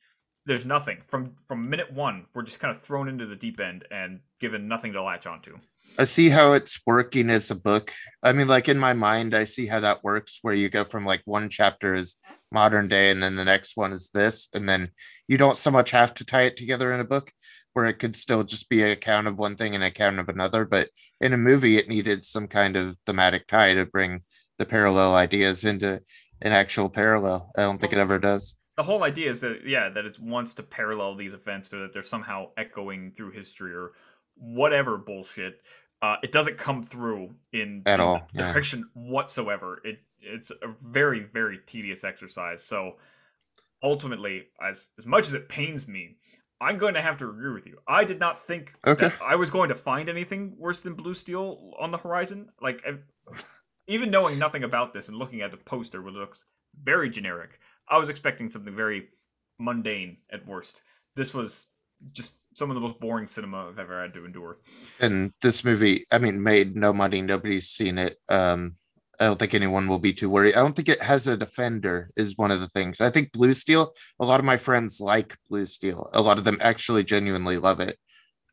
there's nothing from from minute one. We're just kind of thrown into the deep end and given nothing to latch onto. I see how it's working as a book. I mean, like in my mind, I see how that works where you go from like one chapter is modern day and then the next one is this. And then you don't so much have to tie it together in a book where it could still just be an account of one thing and an account of another. But in a movie, it needed some kind of thematic tie to bring the parallel ideas into an actual parallel. I don't think it ever does. The whole idea is that, yeah, that it wants to parallel these events or that they're somehow echoing through history or whatever bullshit. Uh, it doesn't come through in At in all, yeah. direction whatsoever. It it's a very very tedious exercise. So ultimately, as as much as it pains me, I'm going to have to agree with you. I did not think Okay. that I was going to find anything worse than Blue Steel on the horizon. Like even knowing nothing about this and looking at the poster, which looks very generic, I was expecting something very mundane at worst. This was just some of the most boring cinema I've ever had to endure. And this movie, I mean, made no money. Nobody's seen it. Um, I don't think anyone will be too worried. I don't think it has a defender, is one of the things. I think Blue Steel, a lot of my friends like Blue Steel. A lot of them actually genuinely love it.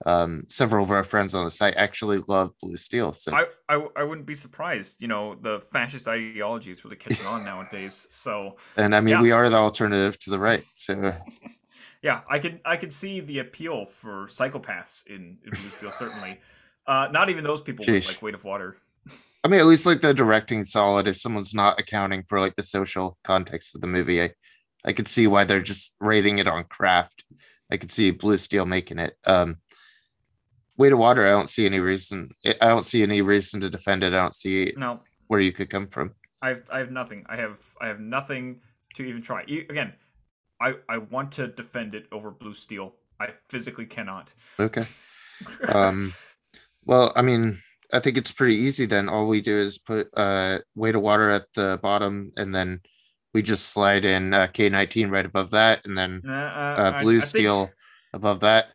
Um, several of our friends on the site actually love Blue Steel. So I, I I wouldn't be surprised. You know, the fascist ideology is really catching on nowadays. So and I mean Yeah. we are the alternative to the right. So yeah, I can I can see the appeal for psychopaths in, in Blue Steel certainly. Uh, not even those people with like weight of water. I mean at least like the directing solid if someone's not accounting for like the social context of the movie. I I could see why they're just rating it on craft. I could see Blue Steel making it. Um Weight of Water, I don't see any reason. I don't see any reason to defend it. I don't see No, where you could come from. I have I have nothing. I have I have nothing to even try. Again, I I want to defend it over Blue Steel. I physically cannot. Okay. Um, well, I mean, I think it's pretty easy then. All we do is put uh weight of water at the bottom and then we just slide in uh, K19 right above that and then Uh, uh, uh, I- blue I think- steel above that.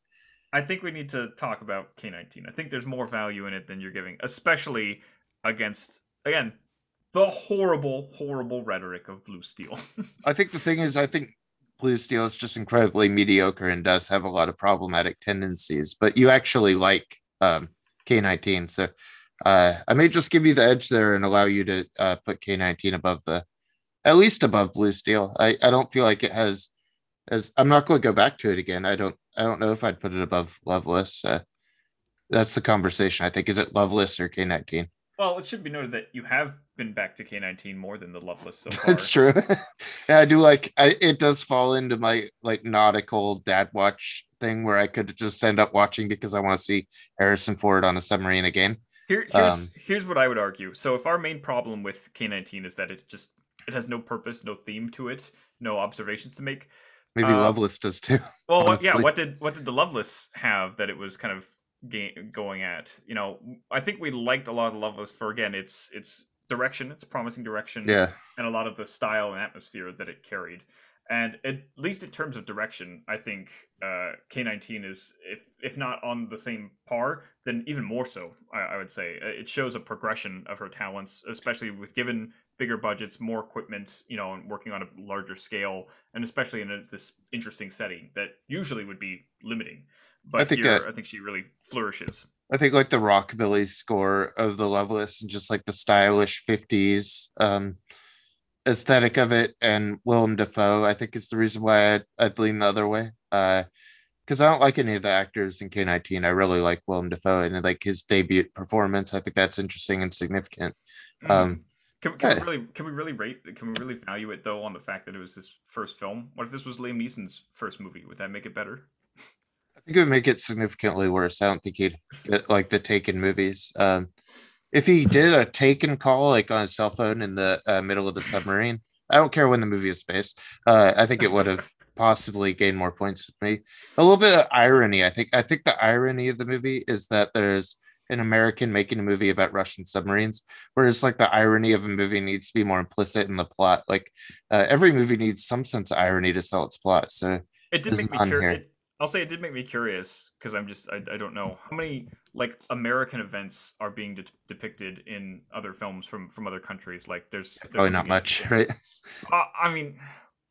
I think we need to talk about K19. I think there's more value in it than you're giving, especially against again the horrible, horrible rhetoric of Blue Steel. I think the thing is, I think blue steel is just incredibly mediocre and does have a lot of problematic tendencies, but you actually like um, K19. So uh, I may just give you the edge there and allow you to uh, put K19 above the, at least above blue steel. I, I don't feel like it has as I'm not going to go back to it again. I don't I don't know if I'd put it above Loveless. Uh, that's the conversation. I think is it Loveless or K19? well, it should be noted that you have been back to K19 more than the Loveless so far. That's true. yeah, I do like I, it does fall into my like nautical dad watch thing where I could just end up watching because I want to see Harrison Ford on a submarine again. Here, here's Um, here's what I would argue. So if our main problem with K19 is that it's just it has no purpose, no theme to it, no observations to make. Maybe Uh, Loveless does too. Well, what, yeah, what did what did the Loveless have that it was kind of ga- going at? You know, I think we liked a lot of the Loveless for again its its direction, its promising direction, Yeah, and a lot of the style and atmosphere that it carried. And at least in terms of direction, I think uh, K19 is, if if not on the same par, then even more so. I, I would say Uh, it shows a progression of her talents, especially with given bigger budgets, more equipment, you know, and working on a larger scale, and especially in a, this interesting setting that usually would be limiting. But think here, that- I think she really flourishes. I think like the rockabilly score of the Loveless and just like the stylish 50s um aesthetic of it and Willem Dafoe, I think is the reason why I'd, I'd lean the other way. Uh because I don't like any of the actors in K19. I really like Willem Dafoe and like his debut performance. I think that's interesting and significant. Um, Can, can we really can we really rate can we really value it though on the fact that it was his first film? What if this was Liam Neeson's first movie? Would that make it better? I think it would make it significantly worse. I don't think he'd get like the Taken movies. Um, if he did a Taken call like on his cell phone in the uh, middle of the submarine, I don't care when the movie is based. Uh, I think it would have possibly gained more points with me. A little bit of irony. I think. I think the irony of the movie is that there's an American making a movie about Russian submarines, whereas like the irony of a movie needs to be more implicit in the plot. Like uh, every movie needs some sense of irony to sell its plot. So It did make me curious. I'll say it did make me curious because I'm just I, I don't know how many like American events are being de- depicted in other films from from other countries. Like there's, there's probably not much, right? Uh, I mean,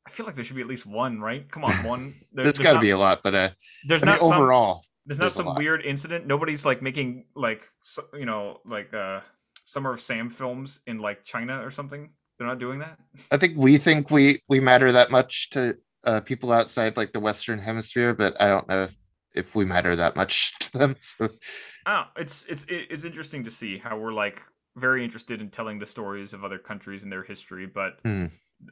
I feel like there should be at least one, right? Come on, one. There, there's, there's got to be a lot, but uh, there's I not mean, overall. Some, there's not some weird incident. Nobody's like making like you know like uh Summer of Sam films in like China or something. They're not doing that. I think we think we we matter that much to uh, people outside like the Western Hemisphere, but I don't know if if we matter that much to them. So, oh, it's it's it's interesting to see how we're like very interested in telling the stories of other countries and their history, but hmm.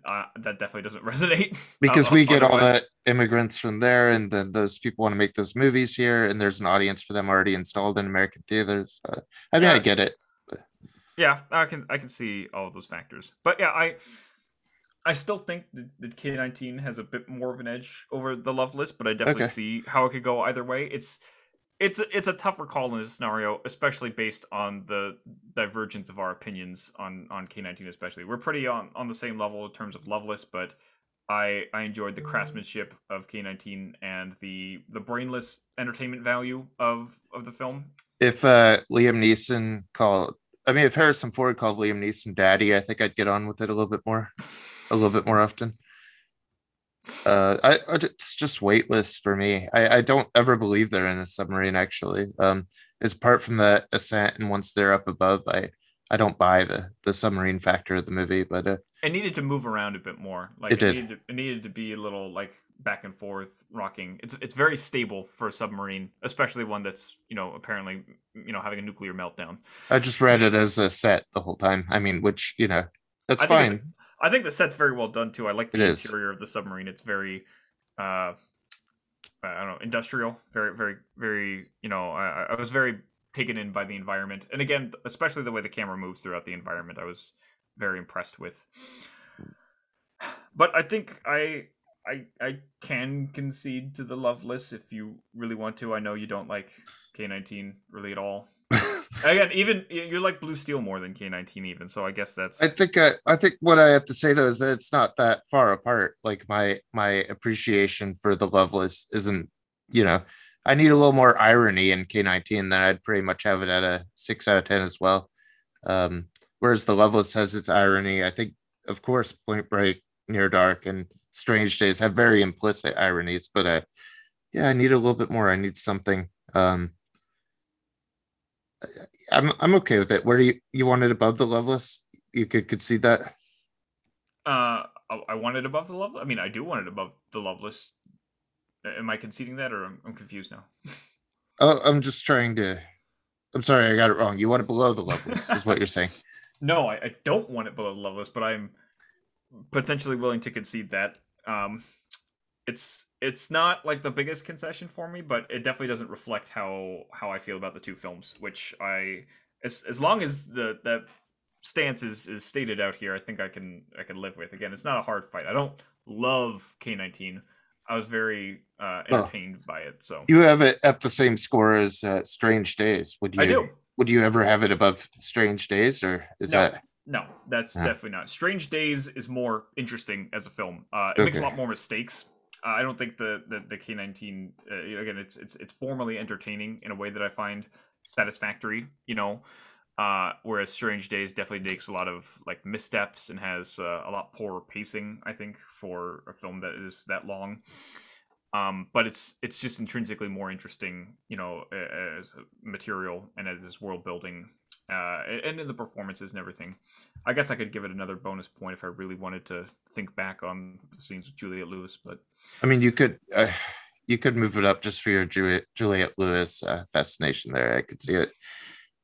Uh, that definitely doesn't resonate because we get all the immigrants from there, and then those people want to make those movies here, and there's an audience for them already installed in American theaters. Uh, I mean, yeah. I get it. Yeah, I can I can see all of those factors, but yeah, I I still think that, that K nineteen has a bit more of an edge over the Loveless, but I definitely okay. see how it could go either way. It's it's it's a tougher call in this scenario, especially based on the divergence of our opinions on on K19. Especially, we're pretty on on the same level in terms of Loveless, but I I enjoyed the craftsmanship of K19 and the the brainless entertainment value of of the film. If uh, Liam Neeson called, I mean, if Harrison Ford called Liam Neeson daddy, I think I'd get on with it a little bit more, a little bit more often uh I, I it's just weightless for me. I, I don't ever believe they're in a submarine actually. Um as apart from the ascent and once they're up above i i don't buy the the submarine factor of the movie but uh, it needed to move around a bit more. Like it, it needed, to, it needed to be a little like back and forth rocking. It's it's very stable for a submarine especially one that's you know apparently you know having a nuclear meltdown. I just read it as a set the whole time. I mean which you know that's I fine I think the set's very well done too. I like the it interior is. of the submarine. It's very, uh, I don't know, industrial. Very, very, very. You know, I, I was very taken in by the environment, and again, especially the way the camera moves throughout the environment. I was very impressed with. But I think I I I can concede to the Loveless if you really want to. I know you don't like K nineteen really at all. Again, even you're like Blue Steel more than K19 even, so I guess that's. I think I, I think what I have to say though is that it's not that far apart. Like my my appreciation for the Loveless isn't, you know, I need a little more irony in K19 then I'd pretty much have it at a six out of ten as well. Um, whereas the Loveless has its irony. I think, of course, Point Break, Near Dark, and Strange Days have very implicit ironies, but uh, yeah, I need a little bit more. I need something. Um, I'm I'm okay with it. Where do you you want it above the Loveless? You could concede that. Uh, I want it above the Loveless. I mean, I do want it above the Loveless. Am I conceding that, or I'm, I'm confused now? oh, I'm just trying to. I'm sorry, I got it wrong. You want it below the Loveless, is what you're saying. No, I, I don't want it below the Loveless, but I'm potentially willing to concede that. Um, it's it's not like the biggest concession for me, but it definitely doesn't reflect how how I feel about the two films. Which I, as as long as the that stance is is stated out here, I think I can I can live with. Again, it's not a hard fight. I don't love K nineteen. I was very uh, entertained oh. by it. So you have it at the same score as uh, Strange Days. Would you? I do. Would you ever have it above Strange Days, or is no. that? No, that's definitely not. Strange Days is more interesting as a film. Uh, it okay. makes a lot more mistakes uh, I don't think the the, the K nineteen uh, again it's it's it's formally entertaining in a way that I find satisfactory. You know, uh, whereas Strange Days definitely takes a lot of like missteps and has uh, a lot poorer pacing. I think for a film that is that long. Um, but it's it's just intrinsically more interesting, you know, as material and as world building uh, and in the performances and everything. I guess I could give it another bonus point if I really wanted to think back on the scenes with Juliette Lewis. But I mean, you could uh, you could move it up just for your Juliette, Juliette Lewis uh, fascination there. I could see it.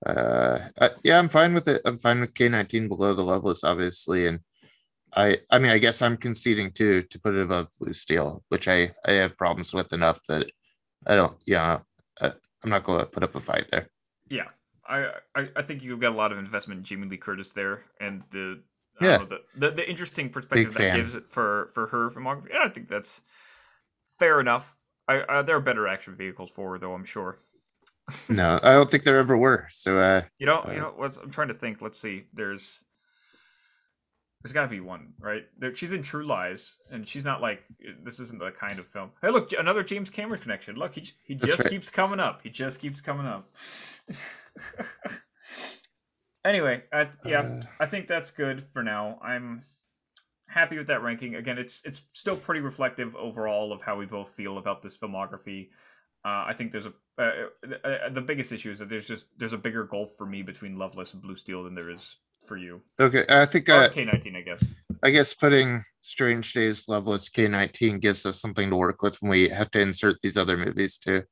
Uh, I, yeah, I'm fine with it. I'm fine with K19 below the Loveless, obviously, and I I mean, I guess I'm conceding too to put it above Blue Steel, which I I have problems with enough that I don't. Yeah, I, I'm not going to put up a fight there. Yeah, I, I, I think you've got a lot of investment in Jamie Lee Curtis there, and the yeah know, the, the, the interesting perspective Big that fan. gives it for for her filmography. And I think that's fair enough. I, I there are better action vehicles for her, though. I'm sure. no, I don't think there ever were. So uh, you know, uh, you know, what's I'm trying to think. Let's see. There's there's got to be one, right? There, she's in True Lies, and she's not like this isn't the kind of film. Hey, look, another James Cameron connection. Look, he he just right. keeps coming up. He just keeps coming up. anyway, I, yeah, uh, I think that's good for now. I'm happy with that ranking. Again, it's it's still pretty reflective overall of how we both feel about this filmography. Uh, I think there's a uh, uh, uh, the biggest issue is that there's just there's a bigger gulf for me between Loveless and Blue Steel than there is for you. Okay, I think uh, K19, I guess. I guess putting Strange Days Loveless K19 gives us something to work with when we have to insert these other movies too.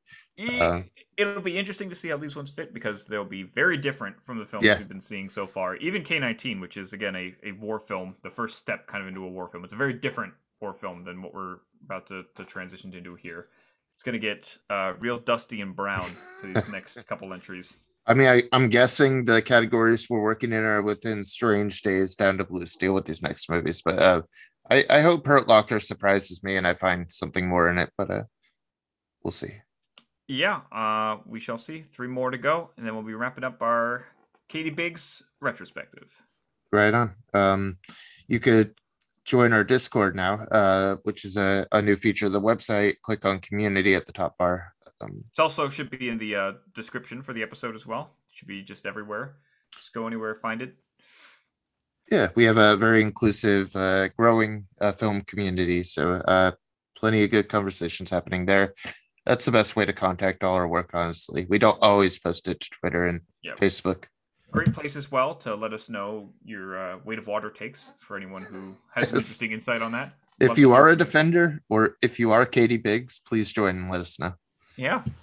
Uh, It'll be interesting to see how these ones fit because they'll be very different from the films Yeah. we've been seeing so far. Even K19, which is again a, a war film, the first step kind of into a war film. It's a very different war film than what we're about to, to transition into here. It's gonna get uh, real dusty and brown for these next couple entries. I mean, I, I'm guessing the categories we're working in are within Strange Days down to Blue Steel with these next movies, but uh, I, I hope Hurt Locker surprises me and I find something more in it, but uh, we'll see. Yeah, uh, we shall see. Three more to go, and then we'll be wrapping up our Katie Biggs retrospective. Right on. Um, you could join our Discord now, uh, which is a, a new feature of the website. Click on community at the top bar. Um, It also should be in the uh, description for the episode as well. It should be just everywhere. Just go anywhere, find it. yeah, we have a very inclusive, uh, growing uh, film community. So uh, plenty of good conversations happening there. That's the best way to contact all our work, honestly. We don't always post it to Twitter and Yep. Facebook. Great place as well to let us know your uh, weight of water takes for anyone who has Yes. interesting insight on that. If Love to you are a defender or if you are Katie Biggs, please join and let us know. Yeah.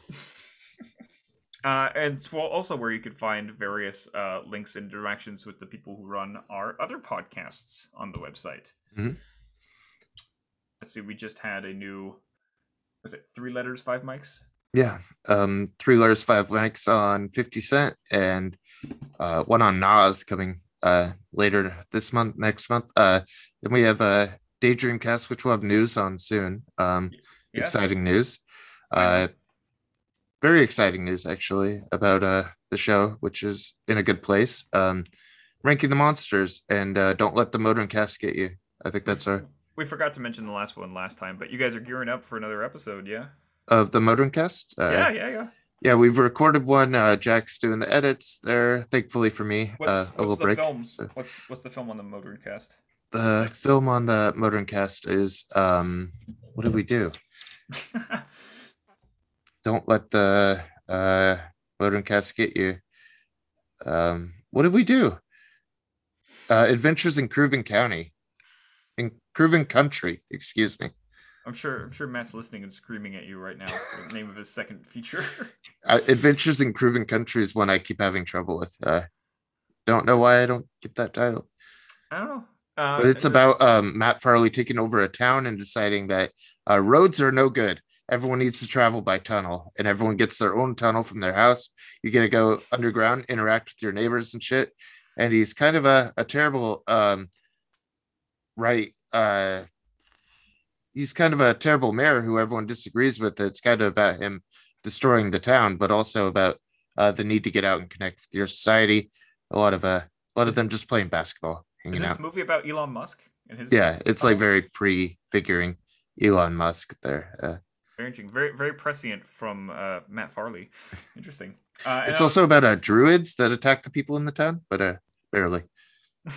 Uh, and well, also where you could find various uh, links and interactions with the people who run our other podcasts on the website. Mhm. Let's see, we just had a new, was it three letters, five mics? Yeah. Um, three letters, five mics on 50 Cent and uh, one on Nas coming uh, later this month, next month. Uh, then we have uh, Daydream Cast, which we'll have news on soon. Um, Yes. Exciting news. Uh, very exciting news, actually, about uh, the show, which is in a good place. Um, ranking the monsters and uh, don't let the motor and cast get you. I think that's our We forgot to mention the last one last time, but you guys are gearing up for another episode, yeah? of the Modern cast. Uh, yeah, yeah, yeah. Yeah, we've recorded one. Uh, Jack's doing the edits there, thankfully for me. What's, uh, a what's little the break. film? So What's what's the film on the Modern cast? the film on the Modern Cast is um, what did we do? Don't let the uh, Modern Cast get you. Um, what did we do? Uh, Adventures in Crubin County, in Country. Excuse me. I'm sure I'm sure Matt's listening and screaming at you right now. the name of his second feature. Uh, Adventures in Crubin Country is one I keep having trouble with. Uh, don't know why I don't get that title. I don't know. Uh, but it's about um, Matt Farley taking over a town and deciding that uh, roads are no good. Everyone needs to travel by tunnel, and everyone gets their own tunnel from their house. You get to go underground, interact with your neighbors and shit. And he's kind of a, a terrible, um, right? Uh, he's kind of a terrible mayor who everyone disagrees with. It's kind of about him destroying the town, but also about uh, the need to get out and connect with your society. A lot of uh, a lot of them just playing basketball, Is this out. movie about Elon Musk and his? Yeah, it's like very prefiguring Elon Musk there. Uh, very interesting, very very prescient from uh, Matt Farley. Interesting. Uh, it's also about uh, druids that attack the people in the town, but uh, barely.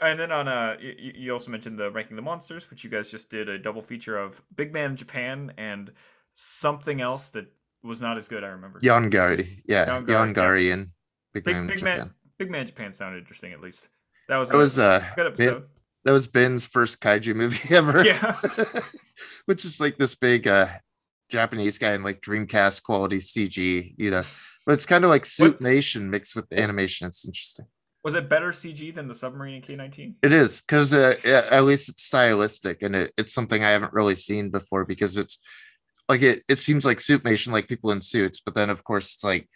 and then on uh, you, you also mentioned the ranking the monsters, which you guys just did a double feature of Big Man Japan and something else that was not as good. I remember. Yongari, yeah, Yongari, yeah. And Big, Big Man Big Japan. Man Big Man Japan sounded interesting at least. That was That a was uh, good episode. that was Ben's first kaiju movie ever. Yeah. which is like this big uh Japanese guy in like Dreamcast quality CG, you know. But it's kind of like Suitmation mixed with animation. It's interesting. Was it better CG than the submarine in K nineteen? It is because uh, at least it's stylistic and it, it's something I haven't really seen before because it's like it, it seems like suitmation like people in suits, but then of course it's like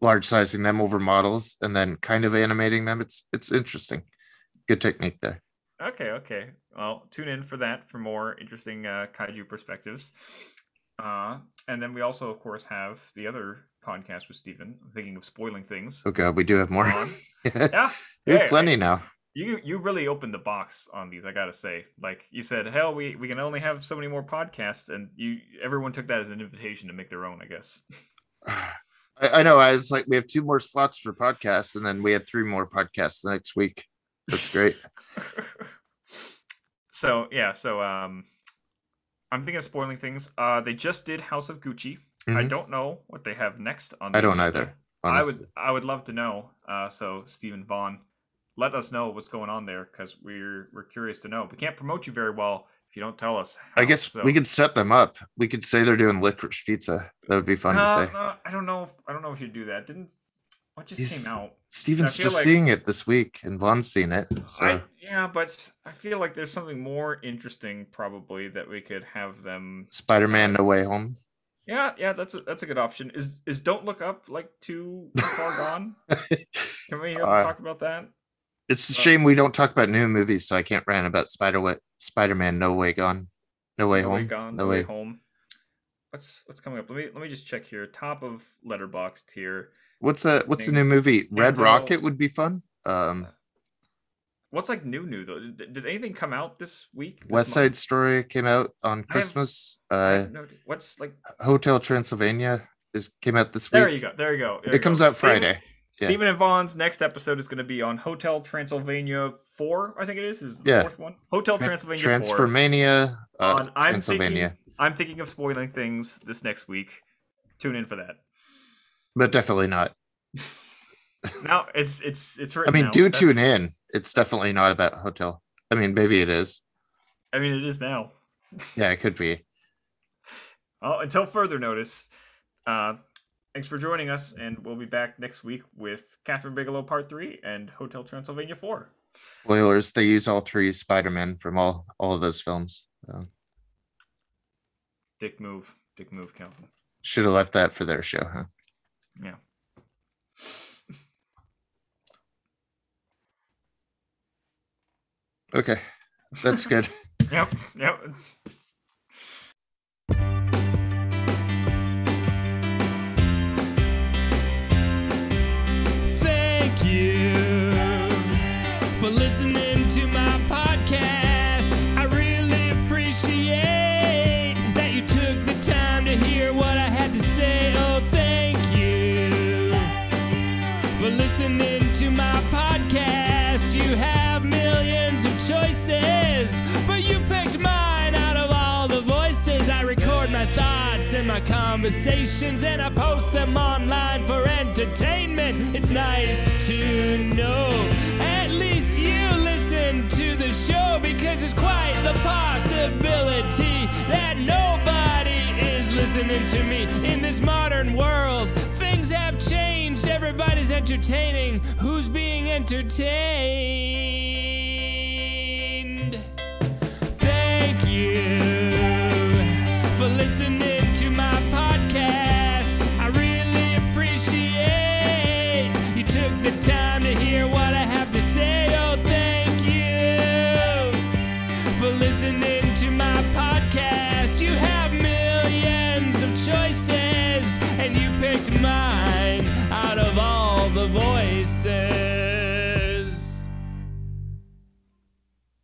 large sizing them over models and then kind of animating them. It's it's interesting. Good technique there. Okay, okay. Well, tune in for that for more interesting uh, kaiju perspectives. Uh, and then we also, of course, have the other podcast with Stephen. I'm thinking of spoiling things. Oh god, we do have more. we Yeah, have yeah, plenty now. You you really opened the box on these. I gotta say, like you said, hell, we we can only have so many more podcasts, and you everyone took that as an invitation to make their own. I guess. I, I know. I was like, we have two more slots for podcasts, and then we have three more podcasts the next week. That's great. so yeah, so um, I'm thinking of spoiling things. Uh, they just did House of Gucci. I Mhm. don't know what they have next on. I don't agenda. either. I would I would love to know. Uh, so Stephen Vaughn, let us know what's going on there because we're we're curious to know. We can't promote you very well if you don't tell us. I guess so- we could set them up. We could say they're doing licorice pizza. That would be fun No, to say. no, I don't know. If, I don't know if you do that. Didn't what just He's- came out? Steven's just like- seeing it this week, and Vaughn's seen it. So I, yeah, but I feel like there's something more interesting probably that we could have them. Spider-Man: No Way Home. Yeah, yeah, that's a that's a good option. Is is Don't Look Up like too, far gone? Can we Uh, talk about that? It's a Uh, shame we don't talk about new movies, so I can't rant about Spider Spider-Man: No Way Gone, No Way No Home, Way Gone, No No Way Way. Home. What's what's coming up? Let me let me just check here. Top of Letterboxd here. What's a what's a new movie? Red Rocket would be fun. Um, What's like new new though? Did, did anything come out this week? this West month? Side Story came out on I have- Christmas. Uh, no. What's like? Hotel Transylvania is came out this There week. There you go. There you go. there It you comes go. out Steven- Friday. Yeah. Stephen and Vaughn's next episode is going to be on Hotel Transylvania Four. I think it is. Is the Yeah. fourth one? Hotel Tra- Transylvania. Transformania. Uh, on I'm Transylvania. thinking, I'm thinking of spoiling things this next week. Tune in for that. but definitely not. Now it's it's it's I mean, now. do That's- tune in. It's definitely not about hotel. I mean, maybe it is. I mean, it is now. Yeah, it could be. Well, until further notice, uh, thanks for joining us, and we'll be back next week with Kathryn Bigelow Part Three and Hotel Transylvania Four. Spoilers. They use all three Spider-Men from all all of those films. So, Dick move, dick move, Calvin. should have left that for their show, huh? Yeah. Okay, that's good. Yep. Yep. Conversations, and I post them online for entertainment. It's nice to know at least you listen to the show because it's quite the possibility that nobody is listening to me in this modern world. Things have changed, everybody's entertaining. Who's being entertained? Thank you choices,